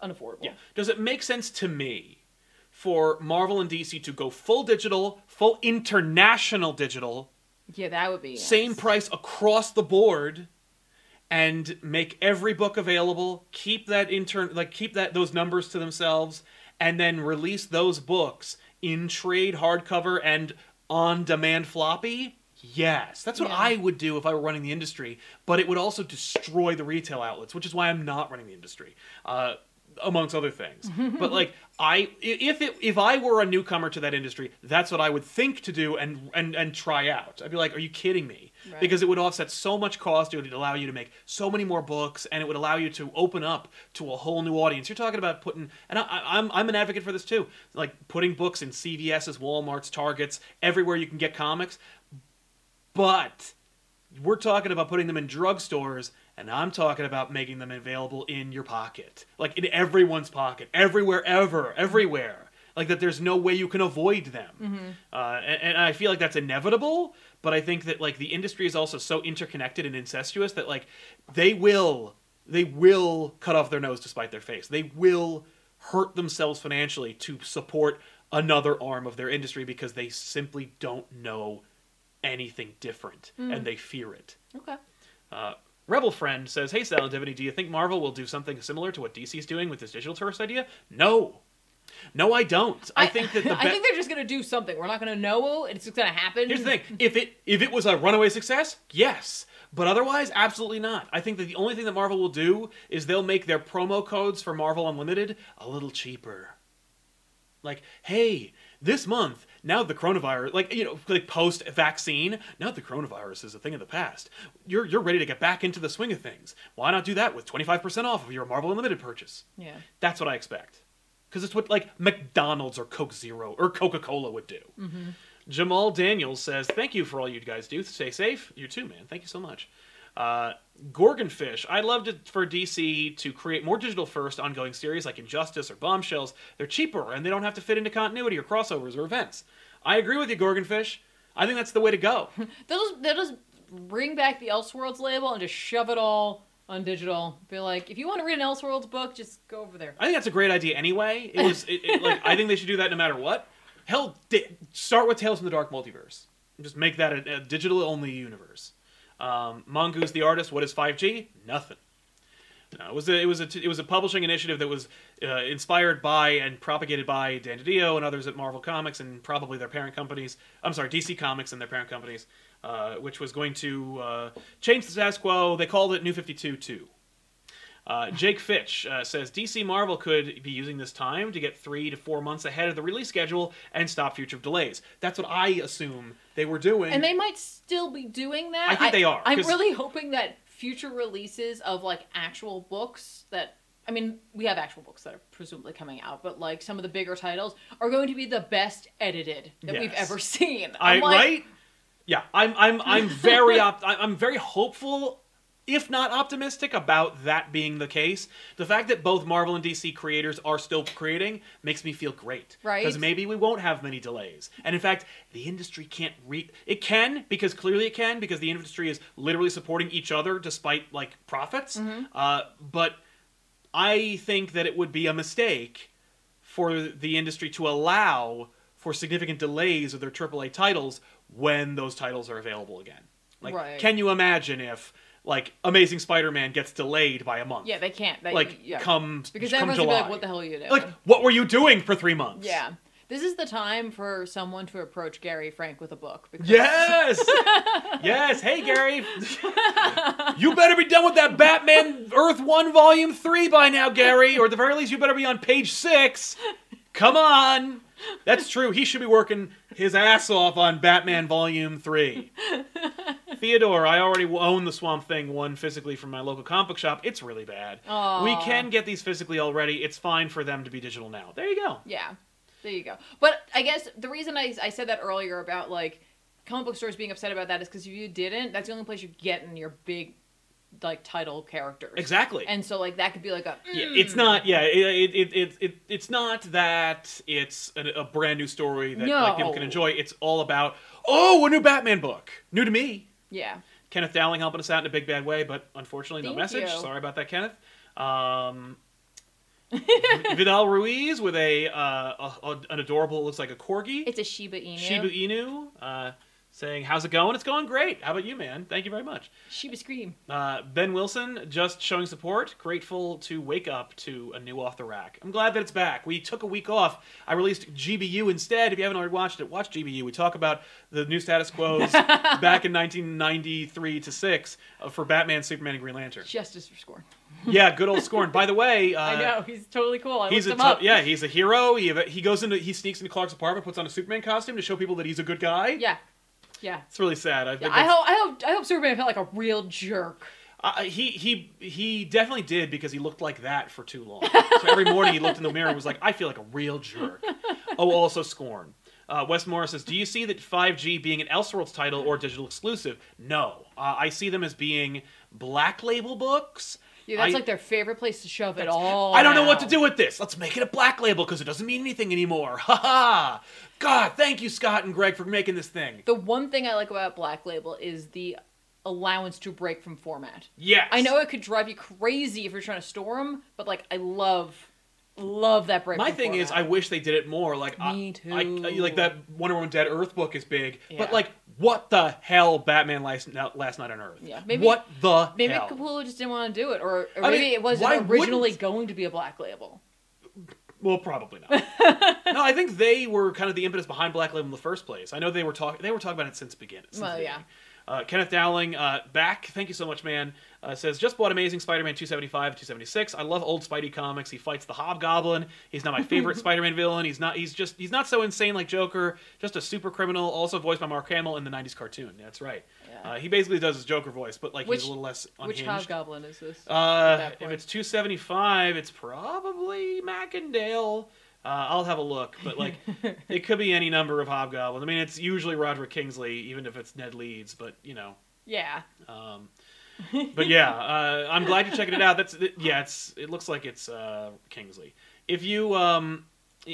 Speaker 2: unaffordable.
Speaker 1: Yeah. Does it make sense to me for Marvel and DC to go full digital, full international digital,
Speaker 2: Yeah, that would be
Speaker 1: same
Speaker 2: nice.
Speaker 1: price across the board, and make every book available, keep that intern like keep that those numbers to themselves, and then release those books in trade hardcover and on demand floppy? Yes, that's what
Speaker 2: Yeah.
Speaker 1: I would do if I were running the industry, but it would also destroy the retail outlets, which is why I'm not running the industry. Uh, amongst other things. but like I if it if I were a newcomer to that industry, that's what I would think to do and and and try out. I'd be like, "Are you kidding me?"
Speaker 2: Right.
Speaker 1: Because it would offset so much cost, it would allow you to make so many more books and it would allow you to open up to a whole new audience. You're talking about putting and I, I'm I'm an advocate for this too. Like putting books in CVS's, Walmart's, Targets, everywhere you can get comics. But we're talking about putting them in drugstores, and I'm talking about making them available in your pocket, like in everyone's pocket, everywhere, ever, everywhere. Like that, there's no way you can avoid them, uh, and, and I feel like that's inevitable. But I think that like the industry is also so interconnected and incestuous that like they will, they will cut off their nose to spite their face. They will hurt themselves financially to support another arm of their industry because they simply don't know anything different and they fear it.
Speaker 2: Okay.
Speaker 1: Uh, Rebel Friend says, Hey, Sal and Divinity, do you think Marvel will do something similar to what DC's doing with this digital tourist idea? No. No, I don't. I, think that the
Speaker 2: I think they're just gonna do something. We're not gonna know it's just gonna happen.
Speaker 1: Here's the thing: if it if it was a runaway success, yes. But otherwise, absolutely not. I think that the only thing that Marvel will do is they'll make their promo codes for Marvel Unlimited a little cheaper. Like, hey, this month, now the coronavirus, like you know, like post vaccine, now the coronavirus is a thing of the past. You're you're ready to get back into the swing of things. Why not do that with 25% off of your Marvel Unlimited purchase?
Speaker 2: Yeah.
Speaker 1: That's what I expect. Because it's what like McDonald's or Coke Zero or Coca Cola would do. Jamal Daniels says, "Thank you for all you guys do. Stay safe. You too, man. Thank you so much." Uh, Gorgonfish, I'd love to, for DC to create more digital first ongoing series like Injustice or Bombshells. They're cheaper and they don't have to fit into continuity or crossovers or events. I agree with you, Gorgonfish. I think that's the way to go.
Speaker 2: They'll just, they'll just bring back the Elseworlds label and just shove it all on digital. Be like, if you want to read an Elseworlds book, just go over there.
Speaker 1: I think that's a great idea anyway. It was it, it, like I think they should do that no matter what. Hell, di- start with Tales from the Dark Multiverse. Just make that a, a digital only universe. Um, Mongoose the artist. What is 5G? Nothing. No, it was a, it was a it was a publishing initiative that was uh, inspired by and propagated by Dan DiDio and others at Marvel Comics and probably their parent companies. I'm sorry, DC Comics and their parent companies, uh, which was going to uh, change the status quo. They called it New 52 2. Uh, Jake Fitch uh, says DC Marvel could be using this time to get three to four months ahead of the release schedule and stop future delays. That's what I assume they were doing.
Speaker 2: And they might still be doing that.
Speaker 1: I think they are,
Speaker 2: I'm really hoping that future releases of like actual books that I mean, we have actual books that are presumably coming out, but like some of the bigger titles are going to be the best edited that we've ever seen.
Speaker 1: I
Speaker 2: I'm like,
Speaker 1: right? Yeah, I'm I'm I'm very op- I- I'm very hopeful, if not optimistic, about that being the case. The fact that both Marvel and DC creators are still creating makes me feel great.
Speaker 2: Right.
Speaker 1: Because maybe we won't have many delays. And in fact, the industry can't re it can because clearly it can because the industry is literally supporting each other despite like profits. Uh, but I think that it would be a mistake for the industry to allow for significant delays of their AAA titles when those titles are available again. Like,
Speaker 2: Right.
Speaker 1: can you imagine if like Amazing Spider-Man gets delayed by a month?
Speaker 2: Yeah, they can't. They,
Speaker 1: like
Speaker 2: yeah.
Speaker 1: come
Speaker 2: because
Speaker 1: come
Speaker 2: everyone's
Speaker 1: July.
Speaker 2: be like, "What the hell are you doing?"
Speaker 1: Like, what were you doing for three months?
Speaker 2: yeah, this is the time for someone to approach Gary Frank with a book. Because
Speaker 1: Yes. yes. Hey, Gary. you better be done with that Batman Earth One Volume Three by now, Gary. Or at the very least, you better be on page six. Come on. That's true. He should be working his ass off on Batman Volume Three. Theodore, I already own the Swamp Thing one physically from my local comic book shop. It's really bad.
Speaker 2: Aw.
Speaker 1: We can get these physically already. It's fine for them to be digital now. There you go.
Speaker 2: Yeah, there you go. But I guess the reason I, I said that earlier about like comic book stores being upset about that is because if you didn't, that's the only place you're getting your big like title characters.
Speaker 1: Exactly.
Speaker 2: And so like that could be like a
Speaker 1: Yeah, it's not. Yeah, it, it, it, it, it it's not that it's a, a brand new story that like, people can enjoy. It's all about oh, a new Batman book, new to me.
Speaker 2: yeah.
Speaker 1: Kenneth Dowling helping us out in a big bad way, but unfortunately no
Speaker 2: Thank
Speaker 1: message.
Speaker 2: you.
Speaker 1: Sorry about that, Kenneth. Um, Vidal Ruiz with a, uh, a an adorable, looks like a corgi.
Speaker 2: It's a Shiba Inu.
Speaker 1: Shiba Inu uh, saying, "How's it going? It's going great. How about you, man? Thank you very much."
Speaker 2: Shiba Scream.
Speaker 1: Uh, ben Wilson just showing support. Grateful to wake up to a new off the rack. I'm glad that it's back. We took a week off. I released GBU instead. If you haven't already watched it, watch GBU. We talk about the new status quos back in 1993 to six uh, for Batman, Superman, and Green Lantern.
Speaker 2: Justice for Scorn.
Speaker 1: Yeah, good old Scorn. By the way, uh,
Speaker 2: I know he's totally cool. I
Speaker 1: He's a
Speaker 2: him up.
Speaker 1: yeah, he's a hero. He he goes into he sneaks into Clark's apartment, puts on a Superman costume to show people that he's a good guy.
Speaker 2: Yeah. Yeah.
Speaker 1: It's really sad. I
Speaker 2: Yeah,
Speaker 1: think
Speaker 2: I hope I hope I hope Superman felt like a real jerk.
Speaker 1: Uh, he he he definitely did because he looked like that for too long. so every morning he looked in the mirror and was like, "I feel like a real jerk." Oh, also scorn. Uh, Wes Morris says, "Do you see that 5G being an Elseworlds title or digital exclusive?" No, uh, I see them as being black label books.
Speaker 2: Yeah, that's
Speaker 1: I-
Speaker 2: like their favorite place to shove it all.
Speaker 1: I don't know what to do with this. Let's make it a black label because it doesn't mean anything anymore. Ha ha! God, thank you, Scott and Greg, for making this thing.
Speaker 2: The one thing I like about Black Label is the allowance to break from format.
Speaker 1: Yes,
Speaker 2: I know it could drive you crazy if you're trying to store them, but like I love, love that break.
Speaker 1: My thing is, I wish they did it more. Like,
Speaker 2: Me
Speaker 1: I,
Speaker 2: too.
Speaker 1: I- like that Wonder Woman Dead Earth book is big,
Speaker 2: Yeah.
Speaker 1: but like, what the hell, Batman Last, Last Knight on Earth?
Speaker 2: Yeah, maybe-
Speaker 1: what the
Speaker 2: maybe
Speaker 1: hell?
Speaker 2: Capullo just didn't want to do it, or, or maybe
Speaker 1: mean,
Speaker 2: it wasn't originally
Speaker 1: wouldn't-
Speaker 2: going to be a Black Label.
Speaker 1: Well, probably not. no, I think they were kind of the impetus behind Black Label in the first place. I know they were talking. They were talking about it since begin- since
Speaker 2: Well,
Speaker 1: the
Speaker 2: yeah.
Speaker 1: beginning. Uh, Kenneth Dowling, uh, back. Thank you so much, man. Uh, says just bought Amazing Spider-Man 275, 276. I love old Spidey comics. He fights the Hobgoblin. He's not my favorite Spider-Man villain. He's not. He's just. He's not so insane like Joker. Just a super criminal. Also voiced by Mark Hamill in the '90s cartoon. That's right.
Speaker 2: Yeah.
Speaker 1: Uh, he basically does his Joker voice, but like
Speaker 2: Which-
Speaker 1: he's a little less
Speaker 2: Which hobgoblin is this?
Speaker 1: Uh, if it's 275, it's probably Macendale. Uh, I'll have a look, but like, it could be any number of hobgoblins. I mean, it's usually Roderick Kingsley, even if it's Ned Leeds. But you know,
Speaker 2: yeah.
Speaker 1: um, but yeah, uh, I'm glad you're checking it out. That's it- yeah, it's it looks like it's uh, Kingsley. If you um,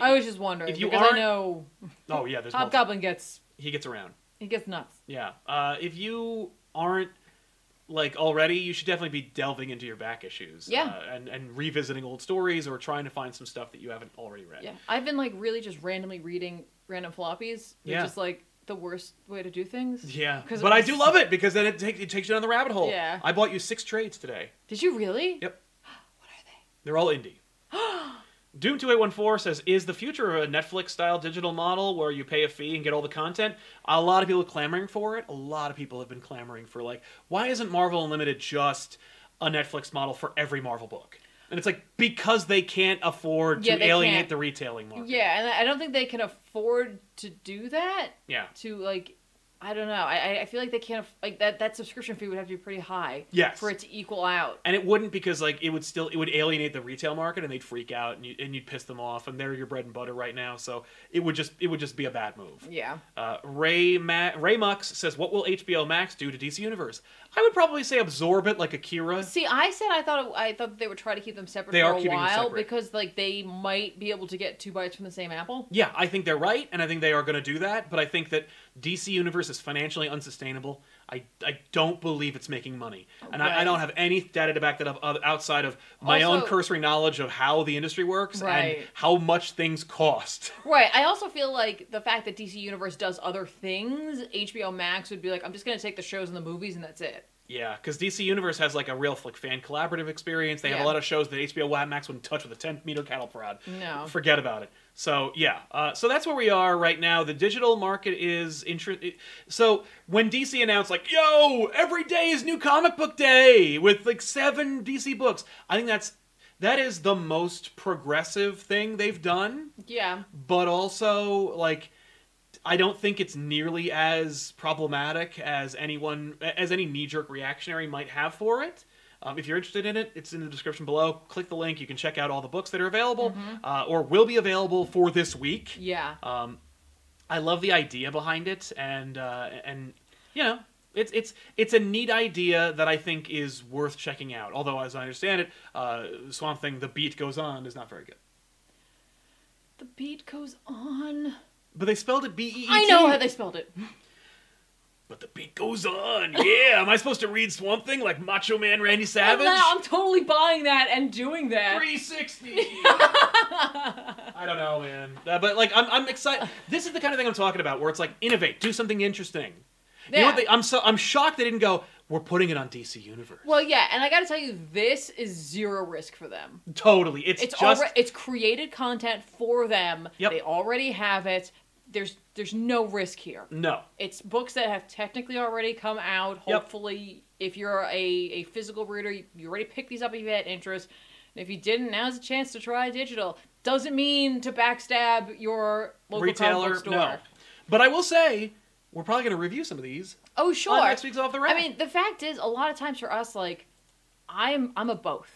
Speaker 2: I was just wondering
Speaker 1: If you
Speaker 2: because I know
Speaker 1: oh yeah, there's multiple.
Speaker 2: hobgoblin gets
Speaker 1: he gets around.
Speaker 2: he gets nuts.
Speaker 1: Yeah. Uh, if you aren't like already, you should definitely be delving into your back issues.
Speaker 2: Yeah.
Speaker 1: Uh, and and revisiting old stories or trying to find some stuff that you haven't already read.
Speaker 2: Yeah, I've been like really just randomly reading random floppies. Which
Speaker 1: Yeah.
Speaker 2: is like the worst way to do things.
Speaker 1: Yeah. But
Speaker 2: it
Speaker 1: I do love it because then it, take, it takes you down the rabbit hole.
Speaker 2: Yeah.
Speaker 1: I bought you six trades today.
Speaker 2: Did you really?
Speaker 1: Yep. What are they? They're all indie. Doom two eight one four says, "Is the future of a Netflix style digital model where you pay a fee and get all the content?" A lot of people are clamoring for it. A lot of people have been clamoring for like, why isn't Marvel Unlimited just a Netflix model for every Marvel book? And it's like because they can't afford
Speaker 2: Yeah,
Speaker 1: to alienate
Speaker 2: can't.
Speaker 1: the retailing market.
Speaker 2: Yeah, and I don't think they can afford to do that.
Speaker 1: Yeah.
Speaker 2: To like, I don't know. I I- feel like they can't aff- like that. That subscription fee would have to be pretty high.
Speaker 1: Yes.
Speaker 2: For it to equal out.
Speaker 1: And it wouldn't because like it would still it would alienate the retail market and they'd freak out and you and you'd piss them off and they're your bread and butter right now. So it would just it would just be a bad move.
Speaker 2: Yeah.
Speaker 1: Uh, Ray Ma- Ray Mux says, "What will HBO Max do to DC Universe?" I would probably say absorb it like Akira.
Speaker 2: See, I said I thought it, I thought they would try to keep them separate
Speaker 1: They
Speaker 2: for a while because like they might be able to get two bites from the same apple.
Speaker 1: Yeah, I think they're right, and I think they are going to do that. But I think that DC Universe is financially unsustainable. I, I don't believe it's making money, and I, I don't have any data to back that up outside of my own cursory knowledge of how the industry works and how much things cost.
Speaker 2: Right. I also feel like the fact that DC Universe does other things, HBO Max would be like, I'm just gonna take the shows and the movies and that's it.
Speaker 1: Yeah, because DC Universe has like a real like fan collaborative experience. They have a lot of shows that HBO Max wouldn't touch with a 10 meter cattle prod.
Speaker 2: No.
Speaker 1: Forget about it. So yeah, uh, so that's where we are right now. The digital market is interesting. So when DC announced like, "Yo, every day is new comic book day" with like seven DC books, I think that's that is the most progressive thing they've done
Speaker 2: Yeah.
Speaker 1: but also like I don't think it's nearly as problematic as anyone as any knee jerk reactionary might have for it. Um, if you're interested in it, it's in the description below. Click the link. You can check out all the books that are available uh, or will be available for this week.
Speaker 2: Yeah.
Speaker 1: Um, I love the idea behind it, and uh, and you know, it's it's it's a neat idea that I think is worth checking out. Although, as I understand it, uh, Swamp Thing: The Beat Goes On is not very good.
Speaker 2: The beat goes on.
Speaker 1: But they spelled it B E E T.
Speaker 2: I know how they spelled it.
Speaker 1: But the beat goes on. Yeah. Am I supposed to read Swamp Thing like Macho Man Randy Savage?
Speaker 2: I'm, I'm totally buying that and doing that.
Speaker 1: 360. I don't know, man. Uh, but like, I'm, I'm excited. This is the kind of thing I'm talking about, where it's like innovate, do something interesting. You know
Speaker 2: Yeah.
Speaker 1: what? They, I'm so I'm shocked they didn't go. We're putting it on DC Universe.
Speaker 2: Well, yeah, and I got to tell you, this is zero risk for them.
Speaker 1: totally. It's,
Speaker 2: It's
Speaker 1: just
Speaker 2: alre- it's created content for them.
Speaker 1: Yep.
Speaker 2: They already have it. There's there's no risk here.
Speaker 1: no.
Speaker 2: It's books that have technically already come out.
Speaker 1: Yep.
Speaker 2: Hopefully, if you're a, a physical reader, you, you already picked these up if you had interest. And if you didn't, now's a chance to try digital. Doesn't mean to backstab your local
Speaker 1: Retailer,
Speaker 2: store.
Speaker 1: no. But I will say, we're probably going to review some of these
Speaker 2: Oh, sure.
Speaker 1: next week's Off the Rack.
Speaker 2: I mean, the fact is, a lot of times for us, like, I'm I'm a both.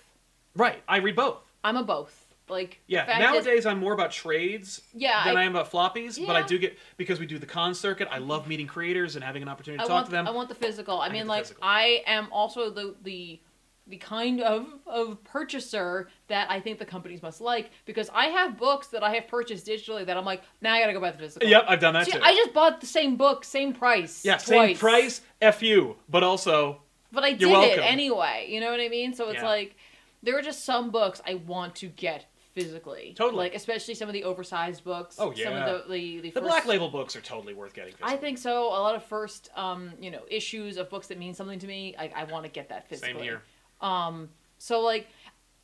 Speaker 1: right. I read both.
Speaker 2: I'm a both. Like,
Speaker 1: Yeah, nowadays I'm more about trades
Speaker 2: Yeah,
Speaker 1: than I,
Speaker 2: I-
Speaker 1: am about floppies, but I do get because we do the con circuit. I love meeting creators and having an opportunity to
Speaker 2: I
Speaker 1: talk
Speaker 2: want
Speaker 1: to them.
Speaker 2: I want the physical. I,
Speaker 1: get
Speaker 2: mean, like
Speaker 1: physical.
Speaker 2: I am also the the the kind of of purchaser that I think the companies must like because I have books that I have purchased digitally that I'm like, now I gotta go buy the physical.
Speaker 1: Yep, I've done that
Speaker 2: See,
Speaker 1: too.
Speaker 2: I just bought the same book, same price.
Speaker 1: yeah, same price, f you, but also
Speaker 2: but I did it anyway. You know what I mean? So it's
Speaker 1: Yeah.
Speaker 2: like there are just some books I want to get physically.
Speaker 1: Totally.
Speaker 2: Like especially some of the oversized books.
Speaker 1: Oh,
Speaker 2: Some
Speaker 1: yeah.
Speaker 2: of the the, the,
Speaker 1: the
Speaker 2: first-
Speaker 1: black label books are totally worth getting.
Speaker 2: I think so. A lot of first, um, you know, issues of books that mean something to me. I, I want to get that physically.
Speaker 1: same here.
Speaker 2: Um, so like,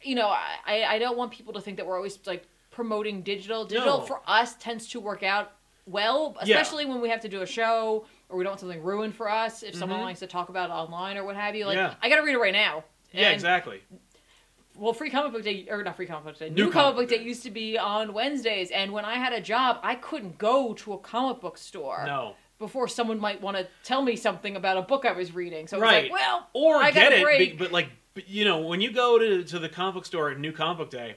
Speaker 2: you know, I, I don't want people to think that we're always like promoting digital. Digital
Speaker 1: No.
Speaker 2: for us tends to work out well,
Speaker 1: Yeah.
Speaker 2: especially when we have to do a show or we don't want something ruined for us if someone
Speaker 1: Mhm.
Speaker 2: likes to talk about it online or what have you. Like,
Speaker 1: Yeah.
Speaker 2: I gotta read it right now.
Speaker 1: Yeah, exactly.
Speaker 2: Well, free comic book day, or not free comic book day,
Speaker 1: New
Speaker 2: new,
Speaker 1: comic
Speaker 2: comic book day used to be on Wednesdays, and when I had a job, I couldn't go to a comic book store
Speaker 1: No.
Speaker 2: before someone might want to tell me something about a book I was reading. So it was
Speaker 1: Right.
Speaker 2: like, well,
Speaker 1: Or
Speaker 2: I
Speaker 1: get it,
Speaker 2: break.
Speaker 1: but, like, you know, when you go to, to the comic book store at New Comic Book Day,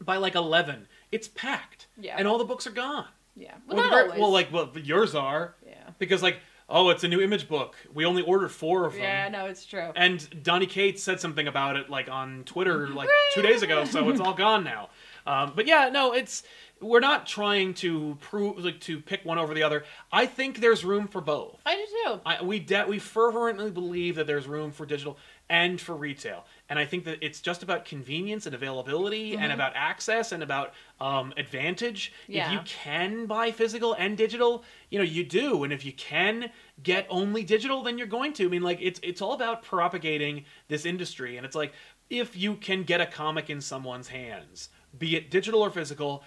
Speaker 1: by like 11, it's packed.
Speaker 2: Yeah.
Speaker 1: And all the books are gone.
Speaker 2: yeah,
Speaker 1: Well,
Speaker 2: well,
Speaker 1: the
Speaker 2: not always.
Speaker 1: well, like, well, yours are.
Speaker 2: yeah,
Speaker 1: Because, like, oh, it's a new image book. We only ordered four of them.
Speaker 2: yeah, no, it's true.
Speaker 1: And Donny Cates said something about it, like on Twitter, like two days ago. So it's all gone now. Um, but yeah, no, it's we're not trying to prove like to pick one over the other. I think there's room for both.
Speaker 2: I do too.
Speaker 1: I, we de- we fervently believe that there's room for digital and for retail, and I think that it's just about convenience and availability, and about access and about um, advantage. If you can buy physical and digital, you know you do, and if you can get only digital, then you're going to. I mean, like it's it's all about propagating this industry, and it's like if you can get a comic in someone's hands, be it digital or physical,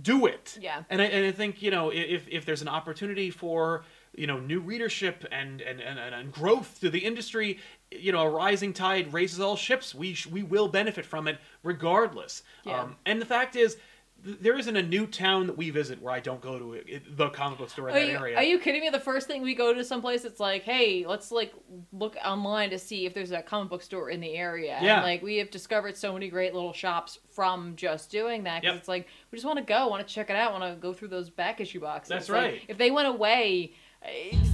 Speaker 1: do it.
Speaker 2: Yeah.
Speaker 1: And I, and I think you know if if there's an opportunity for you know new readership and and, and, and growth to the industry, you know a rising tide raises all ships. We sh- we will benefit from it regardless.
Speaker 2: Yeah.
Speaker 1: Um, and the fact is. th- There isn't a new town that we visit where I don't go to the comic book store in
Speaker 2: Are
Speaker 1: that
Speaker 2: you,
Speaker 1: area.
Speaker 2: are you kidding me? The first thing we go to someplace, it's like, hey, let's like look online to see if there's a comic book store in the area.
Speaker 1: Yeah.
Speaker 2: And, like we have discovered so many great little shops from just doing that. 'cause
Speaker 1: Yep.
Speaker 2: it's like we just want to go, want to check it out, want to go through those back issue boxes.
Speaker 1: That's
Speaker 2: Like,
Speaker 1: right.
Speaker 2: if they went away, it's-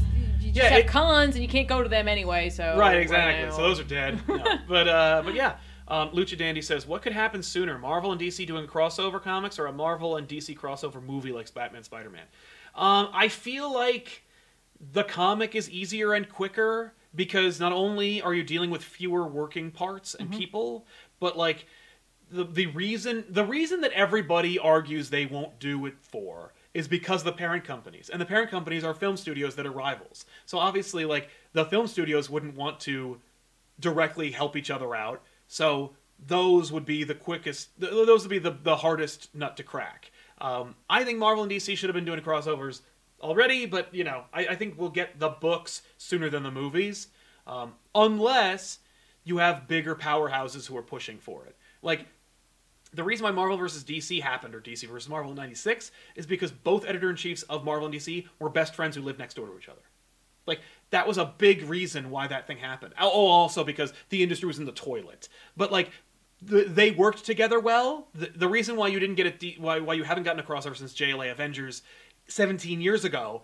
Speaker 2: you just
Speaker 1: Yeah,
Speaker 2: have
Speaker 1: it-
Speaker 2: cons and you can't go to them anyway. So
Speaker 1: Right, exactly. So those are dead. No. but uh, but yeah, um, Lucha Dandy says, what could happen sooner, Marvel and DC doing crossover comics, or a Marvel and DC crossover movie like Batman, Spider Man? Um, I feel like the comic is easier and quicker because not only are you dealing with fewer working parts and people, but like the the reason the reason that everybody argues they won't do it for is because the parent companies and the parent companies are film studios that are rivals. So obviously, like the film studios wouldn't want to directly help each other out. So those would be the quickest. th- Those would be the the hardest nut to crack. Um, I think Marvel and DC should have been doing crossovers already, but you know, I, I think we'll get the books sooner than the movies, um, unless you have bigger powerhouses who are pushing for it. Like the reason why Marvel versus DC happened, or DC versus Marvel in '96, is because both editor in chiefs of Marvel and DC were best friends who lived next door to each other. Like that was a big reason why that thing happened. Oh, oh, also because the industry was in the toilet. But like the, they worked together well. The, the reason why you didn't get a D, why why you haven't gotten a crossover since JLA Avengers 17 years ago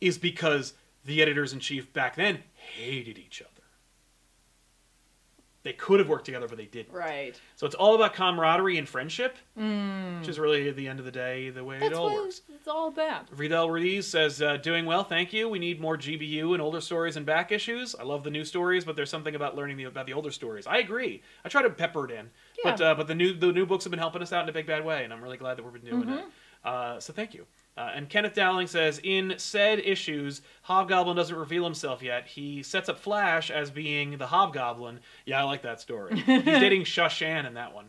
Speaker 1: is because the editors in chief back then hated each other. They could have worked together, but they didn't.
Speaker 2: Right.
Speaker 1: So it's all about camaraderie and friendship, which is really at the end of the day the way
Speaker 2: That's
Speaker 1: it all works.
Speaker 2: it's all about.
Speaker 1: Vidal Ruiz says, uh, "Doing well, thank you. We need more GBU and older stories and back issues. I love the new stories, but there's something about learning the, about the older stories. I agree. I try to pepper it in, but uh, but the new the new books have been helping us out in a big bad way, and I'm really glad that we've been doing
Speaker 2: Mm-hmm.
Speaker 1: it. Uh, so thank you." Uh, and Kenneth Dowling says, in said issues, Hobgoblin doesn't reveal himself yet. He sets up Flash as being the Hobgoblin. Yeah, I like that story. He's dating Sha Shan in that one.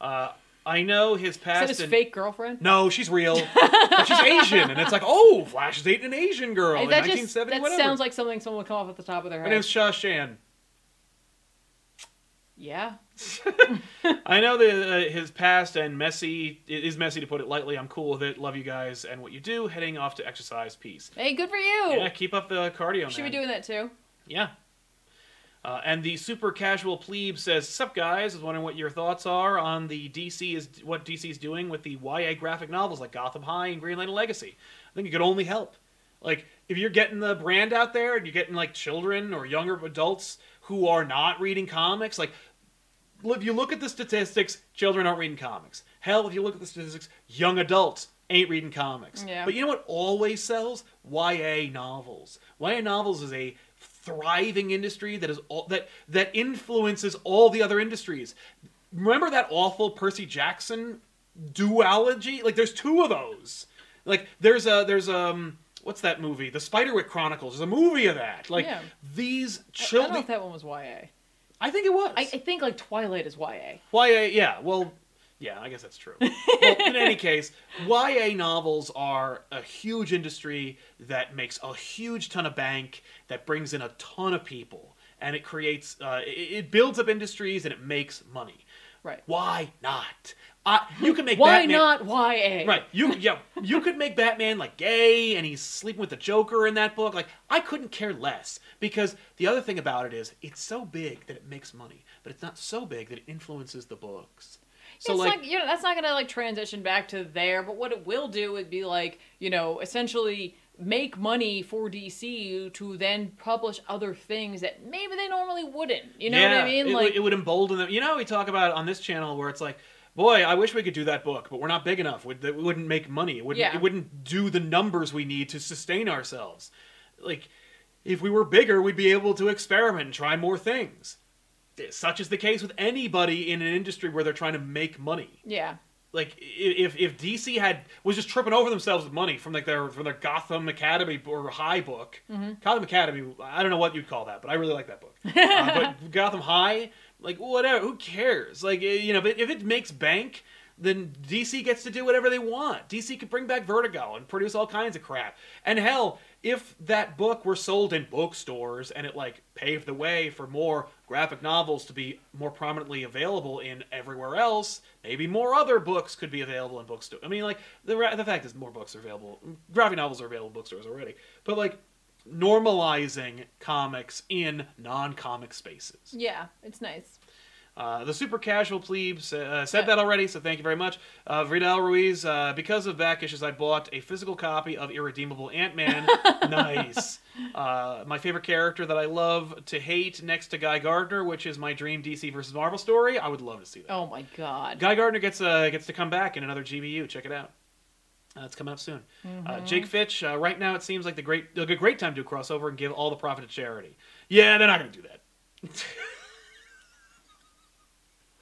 Speaker 1: Uh, I know his
Speaker 2: Is
Speaker 1: past.
Speaker 2: that his
Speaker 1: and-
Speaker 2: fake girlfriend?
Speaker 1: no, she's real. but she's Asian, and it's like, oh, Flash is dating an Asian girl in
Speaker 2: that just
Speaker 1: 1970,
Speaker 2: that
Speaker 1: whatever.
Speaker 2: sounds like something someone would come off at the top of their
Speaker 1: Her
Speaker 2: head.
Speaker 1: name's Sha Shan.
Speaker 2: Yeah.
Speaker 1: I know that uh, his past and messy it is messy to put it lightly. I'm cool with it. Love you guys and what you do. Heading off to exercise. Peace.
Speaker 2: Hey, good for you.
Speaker 1: Yeah, keep up the cardio,
Speaker 2: Should
Speaker 1: man.
Speaker 2: be doing that too.
Speaker 1: Yeah. Uh, and the super casual plebe says, "Sup guys? I was wondering what your thoughts are on the DC is what DC is doing with the YA graphic novels like Gotham High and Green Lantern Legacy. I think it could only help. Like if you're getting the brand out there and you're getting like children or younger adults who are not reading comics, like if you look at the statistics, children aren't reading comics. Hell, if you look at the statistics, young adults ain't reading comics.
Speaker 2: Yeah.
Speaker 1: But you know what always sells? YA novels. YA novels is a thriving industry that is all, that that influences all the other industries. Remember that awful Percy Jackson duology? Like there's two of those. Like there's a there's um what's that movie? The Spiderwick Chronicles. There's a movie of that. Like
Speaker 2: Yeah.
Speaker 1: these
Speaker 2: I, I don't know if that one was YA.
Speaker 1: I think it was.
Speaker 2: I, I think like Twilight is YA.
Speaker 1: YA, yeah. Well, Yeah, I guess that's true. well, in any case, YA novels are a huge industry that makes a huge ton of bank, that brings in a ton of people, and it creates, uh, it, it builds up industries and it makes money.
Speaker 2: Right.
Speaker 1: Why not? Uh, you can make
Speaker 2: Why
Speaker 1: Batman,
Speaker 2: not YA?
Speaker 1: Right. You yeah, you could make Batman like gay and he's sleeping with the Joker in that book. Like I couldn't care less because the other thing about it is it's so big that it makes money, but it's not so big that it influences the books. So
Speaker 2: it's
Speaker 1: like
Speaker 2: not, you know, that's not gonna like transition back to there, but what it will do would be like, you know, essentially make money for DC to then publish other things that maybe they normally wouldn't. You know what I mean?
Speaker 1: It,
Speaker 2: like,
Speaker 1: would- it would embolden them. You know, we talk about on this channel where it's like, boy, I wish we could do that book, but we're not big enough. Would that wouldn't make money. It wouldn't.
Speaker 2: Yeah.
Speaker 1: It wouldn't do the numbers we need to sustain ourselves. Like, if we were bigger, we'd be able to experiment and try more things. Such is the case with anybody in an industry where they're trying to make money.
Speaker 2: yeah,
Speaker 1: Like, if if DC had was just tripping over themselves with money from like their from their Gotham Academy or High book, Gotham Academy, I don't know what you'd call that, but I really like that book. uh, but Gotham High, like whatever, who cares? Like eh, you know, if it, if it makes bank, then DC gets to do whatever they want. DC could bring back Vertigo and produce all kinds of crap. And hell, if that book were sold in bookstores and it like paved the way for more graphic novels to be more prominently available in everywhere else, maybe more other books could be available in bookstores. I mean, like the the fact is more books are available. Graphic novels are available in bookstores already, but like normalizing comics in non-comic spaces.
Speaker 2: yeah, it's nice.
Speaker 1: Uh, the super casual plebes uh, said that already, so thank you very much. Uh, Vidal Ruiz, uh, because of back issues, I bought a physical copy of Irredeemable Ant Man. nice. Uh, my favorite character that I love to hate next to Guy Gardner, which is my dream DC versus Marvel story. I would love to see that.
Speaker 2: Oh my god.
Speaker 1: Guy Gardner gets uh, gets to come back in another GBU. Check it out. Uh, it's coming up soon. Uh, Jake Fitch. Uh, right now, it seems like the great like a great time to do a crossover and give all the profit to charity. Yeah, they're not going to do that.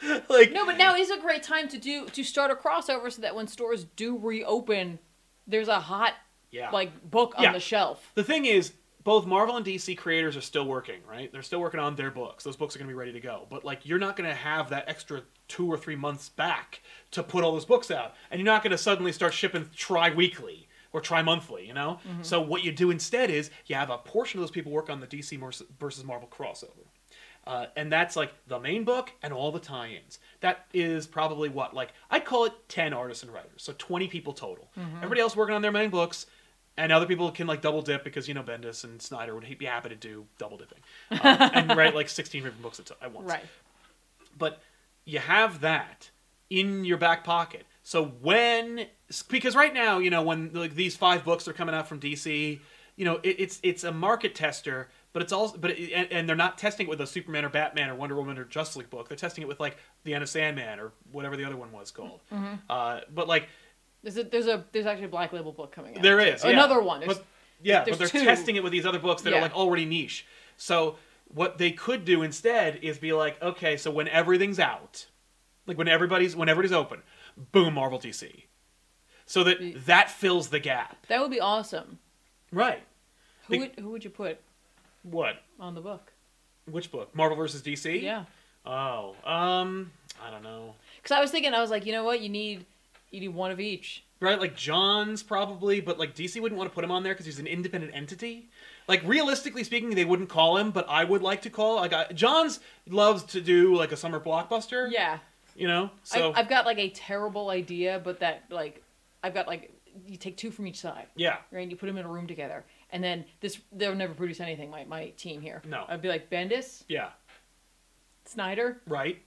Speaker 1: like
Speaker 2: No, but now is a great time to do to start a crossover so that when stores do reopen, there's a hot
Speaker 1: yeah,
Speaker 2: like book on
Speaker 1: Yeah.
Speaker 2: the shelf.
Speaker 1: the thing is, both Marvel and DC creators are still working, right? They're still working on their books. Those books are going to be ready to go. But like, you're not going to have that extra two or three months back to put all those books out, and you're not going to suddenly start shipping tri-weekly or tri-monthly. You know. So what you do instead is you have a portion of those people work on the DC versus Marvel crossover. Uh, and that's like the main book and all the tie-ins. That is probably what like I call it ten artists and writers, so twenty people total. Everybody else working on their main books, and other people can like double dip because you know Bendis and Snyder would be happy to do double dipping uh, and write like sixteen different books at, at once.
Speaker 2: Right.
Speaker 1: But you have that in your back pocket. So when because right now you know when like these five books are coming out from DC, you know it, it's it's a market tester, but it's also but it, and, and they're not testing it with a Superman or Batman or Wonder Woman or Justice League book. They're testing it with like the End of Sandman or whatever the other one was called. Uh, but like
Speaker 2: There's a there's a there's actually a Black Label book coming out.
Speaker 1: there is yeah.
Speaker 2: another one. There's,
Speaker 1: But, yeah,
Speaker 2: there's
Speaker 1: but they're
Speaker 2: two.
Speaker 1: testing it with these other books that are like already niche. So what they could do instead is be like, okay, so when everything's out, like when everybody's when everybody's open, boom, Marvel DC. So that that fills the gap.
Speaker 2: that would be awesome.
Speaker 1: Right.
Speaker 2: Who would who would you put
Speaker 1: What?
Speaker 2: on the book?
Speaker 1: Which book? Marvel versus DC?
Speaker 2: Yeah.
Speaker 1: Oh, um, I don't know.
Speaker 2: Because I was thinking, I was like, you know what? You need you need one of each.
Speaker 1: Right, like John's probably, but like DC wouldn't want to put him on there because he's an independent entity. Like realistically speaking, they wouldn't call him, but I would like to call. Like I, John's loves to do like a summer blockbuster.
Speaker 2: Yeah.
Speaker 1: You know, so
Speaker 2: I, I've got like a terrible idea, but that like I've got like you take two from each side,
Speaker 1: yeah,
Speaker 2: right? You put them in a room together, and then this they'll never produce anything. My my team here.
Speaker 1: No.
Speaker 2: I'd be like Bendis,
Speaker 1: yeah,
Speaker 2: Snyder,
Speaker 1: right.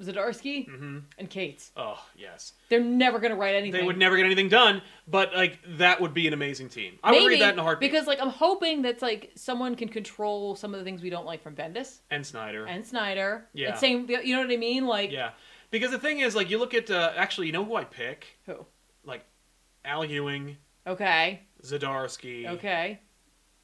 Speaker 2: Zdarsky,
Speaker 1: Mm-hmm.
Speaker 2: and Cates.
Speaker 1: Oh yes,
Speaker 2: They're never gonna write anything.
Speaker 1: they would never get anything done, but like that would be an amazing team. I would read that in a heartbeat.
Speaker 2: Because like I'm hoping that's like someone can control some of the things we don't like from Bendis
Speaker 1: and Snyder.
Speaker 2: and Snyder.
Speaker 1: Yeah.
Speaker 2: And same, you know what I mean? Like
Speaker 1: yeah, because the thing is, like, you look at uh, actually, you know who I pick?
Speaker 2: who?
Speaker 1: Like Al Ewing,
Speaker 2: Okay.
Speaker 1: Zdarsky,
Speaker 2: Okay.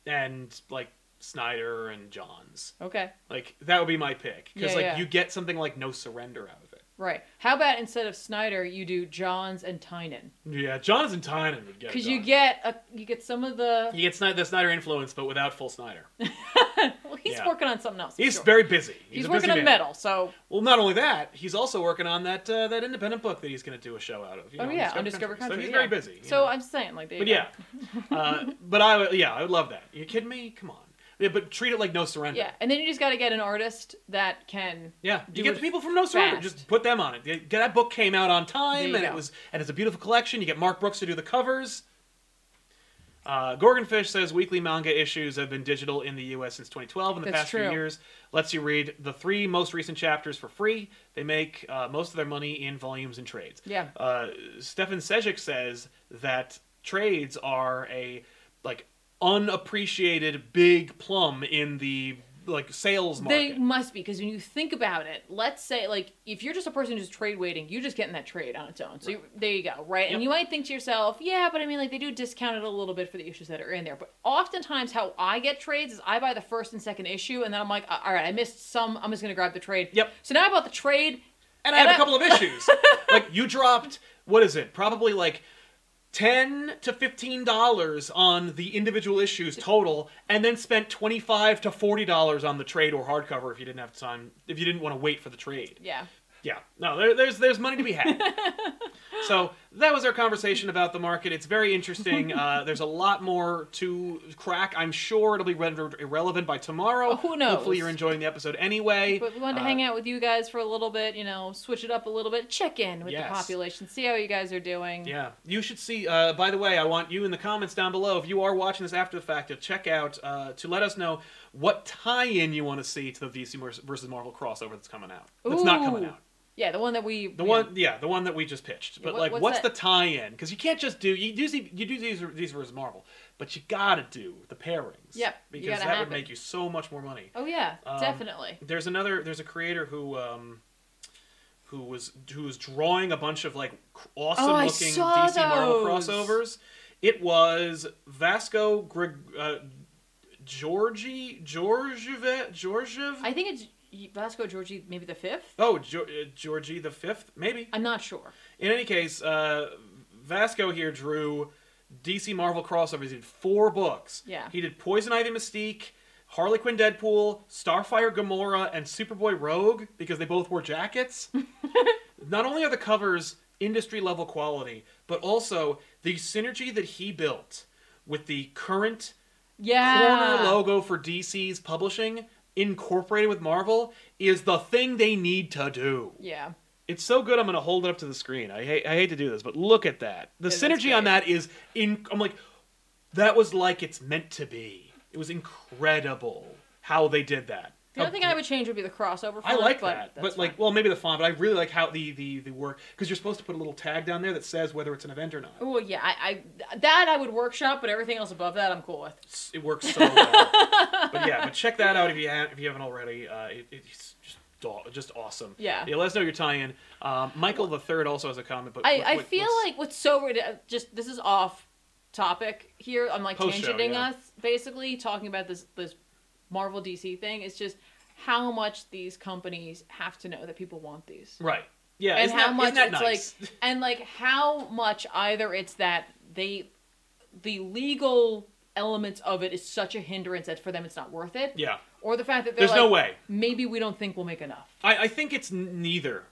Speaker 1: and like Snyder and Johns.
Speaker 2: Okay.
Speaker 1: Like that would be my pick because
Speaker 2: Yeah,
Speaker 1: like
Speaker 2: yeah.
Speaker 1: you get something like no surrender out of it.
Speaker 2: Right. How about instead of Snyder, you do Johns and Tynion?
Speaker 1: Yeah, Jonathan Tynion would get.
Speaker 2: Because you get a, you get some of the
Speaker 1: you get Snyder, the Snyder influence, but without full Snyder.
Speaker 2: well, he's
Speaker 1: Yeah.
Speaker 2: working on something else.
Speaker 1: He's
Speaker 2: sure.
Speaker 1: very busy.
Speaker 2: He's,
Speaker 1: a
Speaker 2: working
Speaker 1: busy
Speaker 2: on metal, so
Speaker 1: Well, not only that, he's also working on that uh, that independent book that he's going to do a show out of. you
Speaker 2: oh
Speaker 1: know,
Speaker 2: yeah, Undiscovered Country.
Speaker 1: So he's
Speaker 2: yeah.
Speaker 1: very busy.
Speaker 2: So
Speaker 1: know.
Speaker 2: I'm just saying, like,
Speaker 1: But yeah, uh, but I would- yeah I would love that. you kidding me? Come on. Yeah, but treat it like no surrender.
Speaker 2: yeah, and then you just got to get an artist that can.
Speaker 1: Yeah,
Speaker 2: Do
Speaker 1: you get the people from No Surrender.
Speaker 2: fast.
Speaker 1: Just put them on it. Get- That book came out on
Speaker 2: There
Speaker 1: time,
Speaker 2: you
Speaker 1: and it
Speaker 2: go.
Speaker 1: was and it's a beautiful collection. You get Mark Brooks to do the covers. Uh, Gorgonfish says weekly manga issues have been digital in the U.S. since 2012. In the
Speaker 2: That's
Speaker 1: past few
Speaker 2: true.
Speaker 1: years, lets you read the three most recent chapters for free. They make uh, most of their money in volumes and trades.
Speaker 2: Yeah.
Speaker 1: Uh, Stefan Sejic says that trades are a like unappreciated big plum in the like sales market.
Speaker 2: They must be because when you think about it, let's say like if you're just a person who's trade waiting, you're just getting that trade on its own. So you, there you go, right?
Speaker 1: Yep.
Speaker 2: And you might think to yourself, yeah, but I mean, like they do discount it a little bit for the issues that are in there. But oftentimes, how I get trades is I buy the first and second issue, and then I'm like, all right, I missed some. I'm just gonna grab the trade.
Speaker 1: Yep.
Speaker 2: So now I bought the trade.
Speaker 1: And I have
Speaker 2: And
Speaker 1: a
Speaker 2: I-
Speaker 1: couple of issues. like you dropped what is it? Probably like ten to fifteen dollars on the individual issues total, and then spent twenty five to forty dollars on the trade or hardcover if you didn't have time if you didn't want to wait for the trade.
Speaker 2: Yeah.
Speaker 1: Yeah, no, there, there's there's money to be had. so that was our conversation about the market. It's very interesting. Uh, there's a lot more to crack. I'm sure it'll be rendered irrelevant by tomorrow.
Speaker 2: Oh, who knows?
Speaker 1: Hopefully you're enjoying the episode anyway.
Speaker 2: But we wanted to
Speaker 1: Uh,
Speaker 2: hang out with you guys for a little bit, you know, switch it up a little bit, check in with
Speaker 1: Yes.
Speaker 2: the population, see how you guys are doing.
Speaker 1: Yeah, you should see. Uh, by the way, I want you in the comments down below if you are watching this after the fact to check out uh, to let us know what tie-in you want to see to the vers- versus Marvel crossover that's coming out. That's not coming out.
Speaker 2: Yeah, the one that we
Speaker 1: The one, yeah, the one that we just pitched.
Speaker 2: Yeah,
Speaker 1: But
Speaker 2: what-
Speaker 1: like,
Speaker 2: what's
Speaker 1: what's
Speaker 2: that?
Speaker 1: the tie-in? Because you can't just do you do see- you do these these versus Marvel, but you gotta do the pairings.
Speaker 2: Yep, you
Speaker 1: because
Speaker 2: gotta
Speaker 1: that
Speaker 2: have
Speaker 1: would
Speaker 2: it.
Speaker 1: make you so much more money.
Speaker 2: Oh yeah,
Speaker 1: Um,
Speaker 2: definitely.
Speaker 1: There's another. There's a creator who um, who was who was drawing a bunch of like awesome
Speaker 2: Oh, I
Speaker 1: looking
Speaker 2: saw
Speaker 1: DC Marvel
Speaker 2: those.
Speaker 1: crossovers. It was Vasco Greg, uh, Georgie Georgiev Georgiev.
Speaker 2: I think it's Vasco Georgie, maybe the fifth.
Speaker 1: oh, Geo- uh, Georgie the fifth, maybe.
Speaker 2: I'm not sure.
Speaker 1: In any case, uh, Vasco here drew DC Marvel crossovers. He did four books.
Speaker 2: Yeah.
Speaker 1: He did Poison Ivy Mystique, Harley Quinn Deadpool, Starfire Gamora, and Superboy Rogue because they both wore jackets. Not only are the covers industry level quality, but also the synergy that he built with the current
Speaker 2: Yeah.
Speaker 1: corner logo for DC's publishing incorporated with Marvel is the thing they need to do.
Speaker 2: Yeah.
Speaker 1: It's so good. I'm going to hold it up to the screen. I hate, I hate to do this, but look at that. The
Speaker 2: Yeah,
Speaker 1: synergy on that is in. I'm like, that was like it's meant to be. It was incredible how they did that.
Speaker 2: The only thing I would change would be the crossover. Font, I
Speaker 1: like
Speaker 2: but
Speaker 1: that, but like,
Speaker 2: fine.
Speaker 1: well, maybe the font, but I really like how the the the work because you're supposed to put a little tag down there that says whether it's an event or not.
Speaker 2: Oh yeah, I, I that I would workshop, but everything else above that I'm cool with.
Speaker 1: It works so well. but yeah, but check that out if you ha- if you haven't already. Uh, it, it's just just awesome.
Speaker 2: Yeah.
Speaker 1: Yeah. Let us know your tie-in. Um, Michael the third also has a comment, but
Speaker 2: I,
Speaker 1: what-
Speaker 2: I feel
Speaker 1: what's-
Speaker 2: like what's so rid- just this is off topic here. I'm like tangenting
Speaker 1: yeah.
Speaker 2: us basically talking about this this Marvel DC thing. It's just how much these companies have to know that people want these.
Speaker 1: right. Yeah,
Speaker 2: and how
Speaker 1: that,
Speaker 2: much
Speaker 1: isn't that
Speaker 2: it's
Speaker 1: nice?
Speaker 2: like and like how much either it's that they the legal elements of it is such a hindrance that for them it's not worth it
Speaker 1: yeah,
Speaker 2: or the fact that they're
Speaker 1: there's no way.
Speaker 2: maybe we don't think we'll make enough
Speaker 1: I, I think it's neither.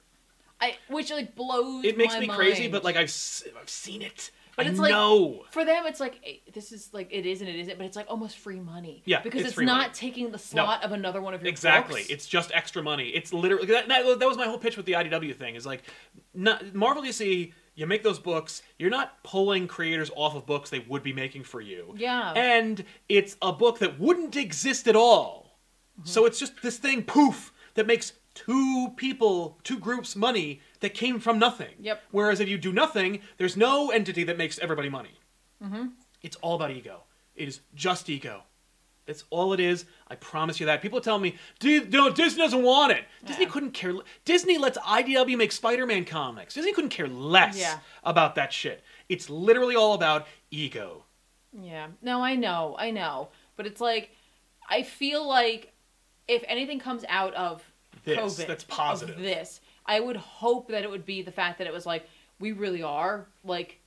Speaker 2: I, which like blows
Speaker 1: It makes me crazy, but like I've I've seen it.
Speaker 2: But
Speaker 1: I
Speaker 2: it's like-
Speaker 1: know.
Speaker 2: for them it's like eh, this is like it is and it isn't but it's like almost free money
Speaker 1: Yeah,
Speaker 2: because
Speaker 1: it's
Speaker 2: it's, not
Speaker 1: money.
Speaker 2: taking the slot of another one of your
Speaker 1: Exactly.
Speaker 2: books.
Speaker 1: It's just extra money. It's literally that, that, that was my whole pitch with the IDW thing. Is like, not, Marvel DC. You make those books. You're not pulling creators off of books they would be making for you.
Speaker 2: Yeah.
Speaker 1: And it's a book that wouldn't exist at all.
Speaker 2: Mm-hmm.
Speaker 1: So it's just this thing, poof, that makes two people, two groups money that came from nothing.
Speaker 2: Yep.
Speaker 1: Whereas if you do nothing, there's no entity that makes everybody money.
Speaker 2: Mm-hmm.
Speaker 1: It's all about ego. It is just ego. That's all it is. I promise you that. People tell me, "Dude, no, Disney doesn't want it. Disney couldn't care. le- Disney lets IDW make Spider-Man comics. Disney couldn't care less
Speaker 2: Yeah.
Speaker 1: about that shit. It's literally all about ego.
Speaker 2: Yeah. No, I know, I know. But it's like I feel like if anything comes out of
Speaker 1: This,
Speaker 2: COVID
Speaker 1: that's
Speaker 2: of
Speaker 1: positive.
Speaker 2: this, I would hope that it would be the fact that it was like we really are like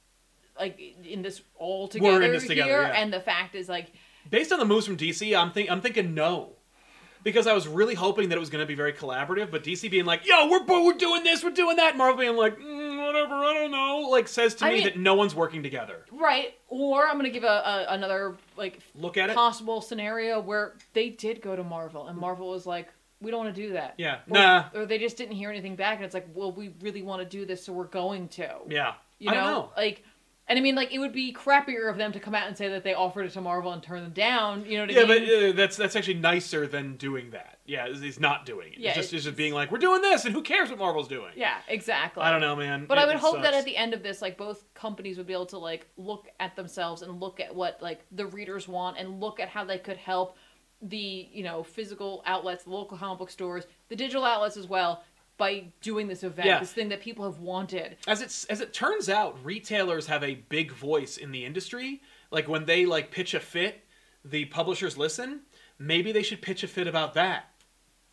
Speaker 2: like in this all together
Speaker 1: this together,
Speaker 2: here
Speaker 1: yeah.
Speaker 2: and the fact is like
Speaker 1: Based on the moves from DC, I'm think I'm thinking no. because I was really hoping that it was going to be very collaborative, but DC being like, "Yo, we're we're doing this, we're doing that," Marvel being like, mm, "Whatever, I don't know," like says to
Speaker 2: I
Speaker 1: me
Speaker 2: mean-
Speaker 1: that no one's working together.
Speaker 2: Right. Or I'm gonna give a, a another like
Speaker 1: Look at it.
Speaker 2: possible scenario where they did go to Marvel and Marvel was like, we don't want to do that.
Speaker 1: Yeah,
Speaker 2: Or,
Speaker 1: nah,
Speaker 2: Or they just didn't hear anything back, and it's like, well, we really want to do this, so we're going to.
Speaker 1: yeah.
Speaker 2: You
Speaker 1: I
Speaker 2: know,
Speaker 1: know.
Speaker 2: like, and I mean, like, it would be crappier of them to come out and say that they offered it to Marvel and turn them down. You know what
Speaker 1: Yeah,
Speaker 2: I mean?
Speaker 1: Yeah, but uh, that's that's actually nicer than doing that. Yeah, is not doing it.
Speaker 2: Yeah,
Speaker 1: it's just,
Speaker 2: it's-
Speaker 1: just being like, "We're doing this," and who cares what Marvel's doing?
Speaker 2: yeah, exactly.
Speaker 1: I don't know, man.
Speaker 2: But
Speaker 1: It-
Speaker 2: I would hope that at the end of this, like both companies would be able to like look at themselves and look at what like the readers want and look at how they could help the you know physical outlets, the local comic book stores, the digital outlets as well by doing this event,
Speaker 1: Yeah.
Speaker 2: this thing that people have wanted.
Speaker 1: as it's as it turns out, retailers have a big voice in the industry. Like when they like pitch a fit, the publishers listen. Maybe they should pitch a fit about that,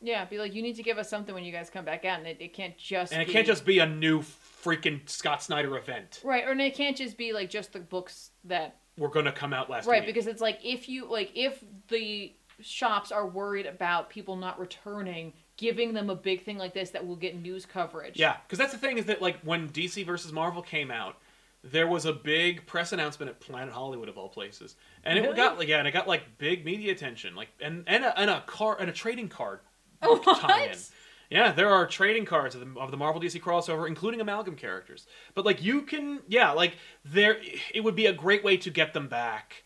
Speaker 2: Yeah, be like, you need to give us something when you guys come back out, and it, it can't just
Speaker 1: and it
Speaker 2: be-
Speaker 1: can't just be a new freaking Scott Snyder event.
Speaker 2: right, or it can't just be like just the books that
Speaker 1: We're gonna come out last
Speaker 2: right
Speaker 1: week.
Speaker 2: because it's like if you like if the shops are worried about people not returning giving them a big thing like this that will get news coverage.
Speaker 1: Yeah, because that's the thing is that like when DC versus Marvel came out, there was a big press announcement at Planet Hollywood of all places, and it got like yeah, and it got like big media attention, like and and a, and a car and a trading card tie-in. Yeah, there are trading cards of the, of the Marvel DC crossover, including amalgam characters. But like you can, yeah, like there, it would be a great way to get them back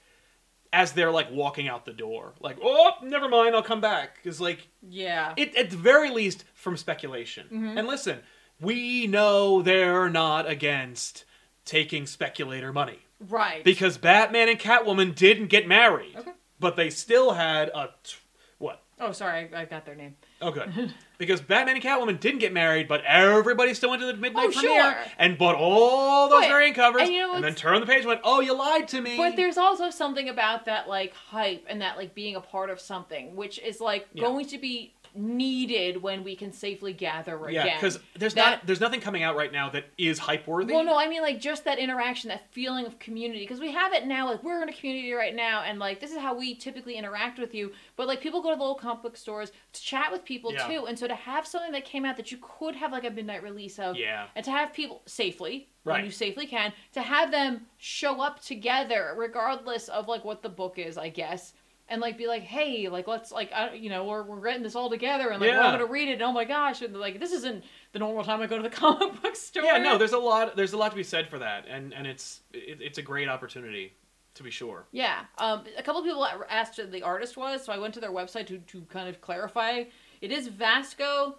Speaker 1: as they're like walking out the door. Like, oh, never mind, I'll come back. Because like
Speaker 2: yeah
Speaker 1: it, at the very least from speculation.
Speaker 2: Mm-hmm.
Speaker 1: And listen, we know they're not against taking speculator money
Speaker 2: right
Speaker 1: because Batman and Catwoman didn't get married,
Speaker 2: Okay.
Speaker 1: but they still had a t- what?
Speaker 2: oh sorry I, I got their name
Speaker 1: Oh, good. because Batman and Catwoman didn't get married, but everybody still went to the midnight
Speaker 2: Oh,
Speaker 1: premiere
Speaker 2: sure.
Speaker 1: and bought all those
Speaker 2: Right.
Speaker 1: variant covers,
Speaker 2: And you know
Speaker 1: and then turned the page and went, "Oh, you lied to me."
Speaker 2: but there's also something about that like hype and that like being a part of something which is like
Speaker 1: Yeah.
Speaker 2: going to be needed when we can safely gather again
Speaker 1: yeah, because there's
Speaker 2: That-
Speaker 1: not there's nothing coming out right now that is hype worthy.
Speaker 2: Well, no, I mean like just that interaction, that feeling of community, because we have it now. Like we're in a community right now, and like this is how we typically interact with you. But like people go to the little comic book stores to chat with people
Speaker 1: Yeah.
Speaker 2: too, and so to have something that came out that you could have like a midnight release of,
Speaker 1: Yeah.
Speaker 2: and to have people safely
Speaker 1: Right.
Speaker 2: when you safely can, to have them show up together, regardless of like what the book is, I guess. And like be like, hey, like let's like I, you know we're we're getting this all together, and like we're all
Speaker 1: Yeah.
Speaker 2: gonna read it. And oh my gosh, and like this isn't the normal time I go to the comic book store.
Speaker 1: Yeah, no, there's a lot. There's a lot to be said for that, and and it's it, it's a great opportunity, to be sure.
Speaker 2: Yeah, um, a couple of people asked who the artist was, so I went to their website to, to kind of clarify. It is Vasco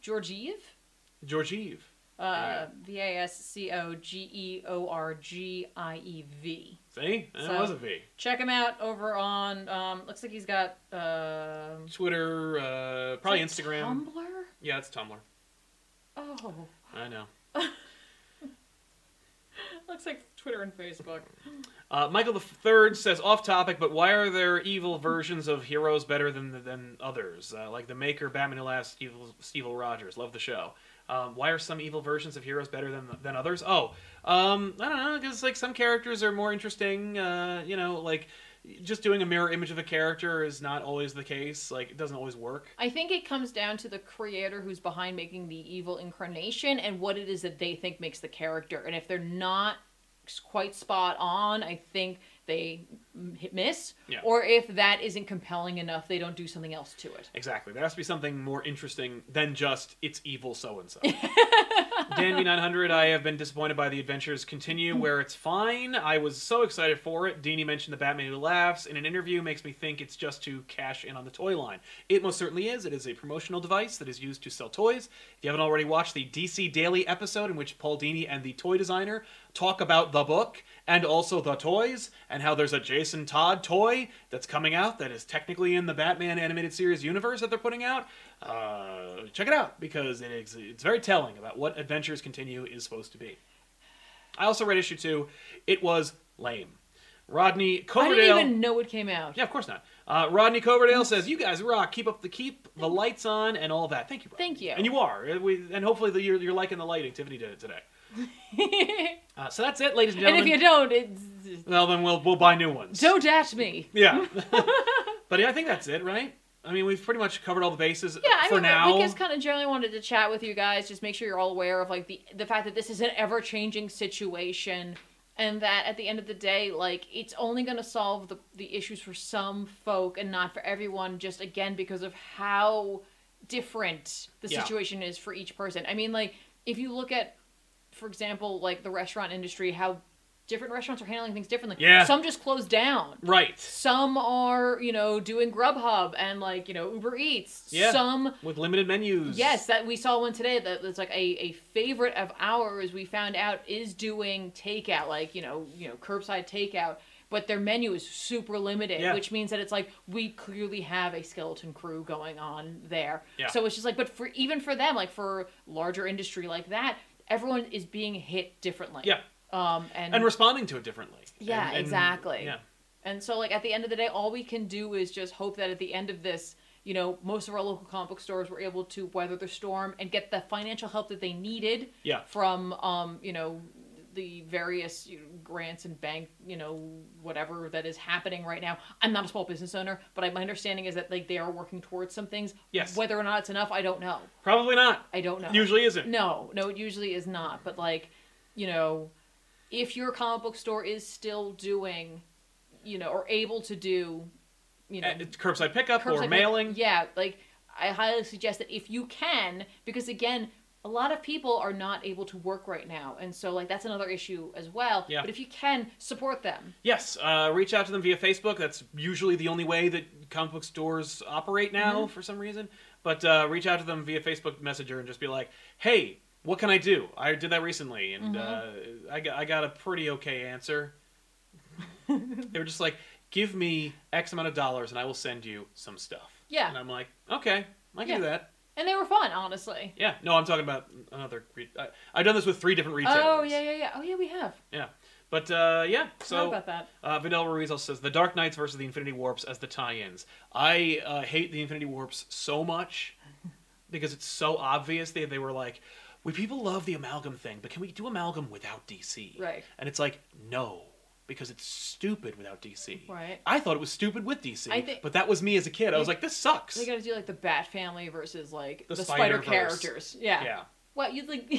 Speaker 2: Georgiev,
Speaker 1: Georgiev.
Speaker 2: uh, V A S C O G E O R G I E V.
Speaker 1: See, that
Speaker 2: So-
Speaker 1: was a V.
Speaker 2: Check him out over on. Um, looks like he's got. Um,
Speaker 1: Twitter, uh, probably Instagram.
Speaker 2: Tumblr.
Speaker 1: Yeah, it's Tumblr.
Speaker 2: Oh,
Speaker 1: I know.
Speaker 2: looks like Twitter and Facebook.
Speaker 1: Uh, Michael the Third says off topic, but why are there evil versions of heroes better than than others? Uh, like the Maker, Batman Who Laughs, Steve, Steve Rogers. Love the show. Um, why are some evil versions of heroes better than than others? Oh, um, I don't know, because like some characters are more interesting. Uh, you know, like just doing a mirror image of a character is not always the case. Like it doesn't always work.
Speaker 2: I think it comes down to the creator who's behind making the evil incarnation and what it is that they think makes the character. And if they're not quite spot on, I think they hit miss.
Speaker 1: Yeah.
Speaker 2: Or if that isn't compelling enough, they don't do something else to it.
Speaker 1: Exactly. There has to be something more interesting than just it's evil so and so. Danby 900, I have been disappointed by the adventures continue where it's fine. I was so excited for it. Dini mentioned the Batman Who Laughs in an interview makes me think it's just to cash in on the toy line. It most certainly is. It is a promotional device that is used to sell toys. If you haven't already watched the DC Daily episode in which Paul Dini and the toy designer talk about the book and also the toys and how there's a Jason Todd toy that's coming out that is technically in the Batman animated series universe that they're putting out. Uh, check it out because it is, it's very telling about what Adventures Continue is supposed to be. I also read issue two. It was lame. Rodney Coverdale.
Speaker 2: I didn't even know it came out.
Speaker 1: Yeah, of course not. Uh, Rodney Coverdale says, "You guys rock. Keep up the keep the lights on and all that. Thank you, Rodney.
Speaker 2: Thank you.
Speaker 1: And you are. We, and hopefully the, you're, you're liking the lighting Tiffany did it today. Uh, so that's it, ladies and gentlemen.
Speaker 2: and if you don't, it's,
Speaker 1: well, then we'll we'll buy new ones.
Speaker 2: don't at me.
Speaker 1: Yeah. but yeah, I think that's it, right? I mean, we've pretty much covered all the bases
Speaker 2: Yeah, I
Speaker 1: for
Speaker 2: mean,
Speaker 1: now.
Speaker 2: we just kind of generally wanted to chat with you guys, just make sure you're all aware of like the the fact that this is an ever changing situation, and that at the end of the day, like it's only going to solve the the issues for some folk and not for everyone. Just again because of how different the
Speaker 1: Yeah.
Speaker 2: situation is for each person. I mean, like if you look at, for example, like the restaurant industry, how different restaurants are handling things differently.
Speaker 1: Yeah.
Speaker 2: Some just closed down.
Speaker 1: right.
Speaker 2: Some are, you know, doing Grubhub and like, you know, Uber Eats.
Speaker 1: Yeah.
Speaker 2: Some
Speaker 1: With limited menus.
Speaker 2: Yes, that we saw one today that that's like a, a favorite of ours. We found out is doing takeout, like you know, you know, curbside takeout, but their menu is super limited,
Speaker 1: Yeah.
Speaker 2: which means that it's like we clearly have a skeleton crew going on there.
Speaker 1: Yeah.
Speaker 2: So it's just like, but for even for them, like for larger industry like that, everyone is being hit differently.
Speaker 1: Yeah.
Speaker 2: Um, and
Speaker 1: And responding to it differently.
Speaker 2: Yeah,
Speaker 1: And- and-
Speaker 2: exactly.
Speaker 1: Yeah.
Speaker 2: and so, like, at the end of the day, all we can do is just hope that at the end of this, you know, most of our local comic book stores were able to weather the storm and get the financial help that they needed
Speaker 1: Yeah.
Speaker 2: from, um, you know, the various you know, grants and bank, you know, whatever that is happening right now. I'm not a small business owner, but I, my understanding is that like they are working towards some things.
Speaker 1: Yes.
Speaker 2: Whether or not it's enough, I don't know.
Speaker 1: Probably not.
Speaker 2: I don't know.
Speaker 1: Usually isn't.
Speaker 2: No, no, it usually is not. But like, you know, if your comic book store is still doing, you know, or able to do, you know,
Speaker 1: it's curbside pickup or
Speaker 2: curbside pick-
Speaker 1: mailing.
Speaker 2: yeah, like I highly suggest that if you can, because again, a lot of people are not able to work right now, and so like that's another issue as well.
Speaker 1: Yeah.
Speaker 2: But if you can, support them.
Speaker 1: Yes, uh, reach out to them via Facebook. That's usually the only way that comic book stores operate now
Speaker 2: Mm-hmm.
Speaker 1: for some reason. But uh, reach out to them via Facebook Messenger and just be like, "Hey, what can I do?" I did that recently, and
Speaker 2: Mm-hmm.
Speaker 1: uh, I got I got a pretty okay answer. they were just like, "Give me X amount of dollars, and I will send you some stuff."
Speaker 2: Yeah.
Speaker 1: and I'm like, "Okay, I can
Speaker 2: Yeah.
Speaker 1: do that."
Speaker 2: And they were fun, honestly.
Speaker 1: Yeah, no, I'm talking about another. Re- I, I've done this with three different retailers.
Speaker 2: Oh yeah, yeah, yeah. Oh yeah, we have.
Speaker 1: yeah. But uh, yeah, so
Speaker 2: about that.
Speaker 1: uh, Vidal Ruiz also says the Dark Knights versus the Infinity Warps as the tie-ins. I uh, hate the Infinity Warps so much because it's so obvious. They they were like, we people love the amalgam thing, but can we do amalgam without DC?
Speaker 2: Right.
Speaker 1: And it's like no, because it's stupid without DC.
Speaker 2: Right.
Speaker 1: I thought it was stupid with DC,
Speaker 2: I think-
Speaker 1: but that was me as a kid. I was like, this sucks.
Speaker 2: They got to do like the Bat Family versus like
Speaker 1: The
Speaker 2: the, Spider characters. Yeah.
Speaker 1: yeah.
Speaker 2: What you think?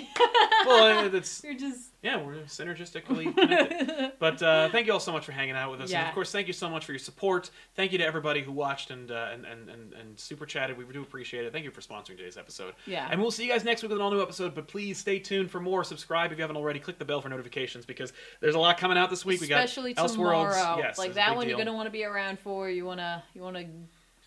Speaker 1: Well, it's
Speaker 2: You're just.
Speaker 1: yeah, we're synergistically connected. But uh, thank you all so much for hanging out with us. And of course, thank you so much for your support. Thank you to everybody who watched and, uh, and, and, and, and super chatted. We do appreciate it. Thank you for sponsoring today's episode.
Speaker 2: Yeah.
Speaker 1: And we'll see you guys next week with an all new episode. But please stay tuned for more. Subscribe if you haven't already. Click the bell for notifications because there's a lot coming out this week.
Speaker 2: Especially
Speaker 1: we got Elseworlds.
Speaker 2: tomorrow.
Speaker 1: Yes,
Speaker 2: like that one, you're gonna want to be around for. You wanna, you wanna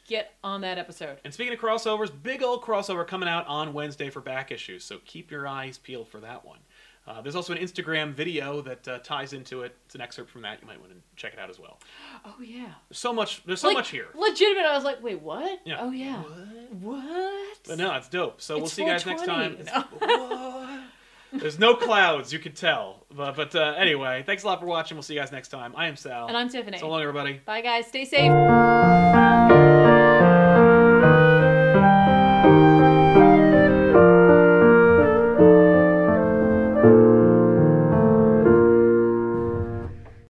Speaker 2: get on that episode.
Speaker 1: And speaking of crossovers, big old crossover coming out on Wednesday for back issues, so keep your eyes peeled for that one. Uh, there's also an Instagram video that uh, ties into it. It's an excerpt from that. You might want to check it out as well.
Speaker 2: Oh yeah.
Speaker 1: There's so much. There's so
Speaker 2: Like,
Speaker 1: much here.
Speaker 2: Legitimate. I was like, wait, what?
Speaker 1: Yeah.
Speaker 2: Oh yeah. What? what?
Speaker 1: But no, it's dope. So we'll see you guys next time.
Speaker 2: 420.
Speaker 1: It's- what? There's no clouds, you could tell. But, but uh, anyway, thanks a lot for watching. We'll see you guys next time. I am Sal.
Speaker 2: And I'm Tiffany.
Speaker 1: So long, everybody.
Speaker 2: Bye guys. Stay safe.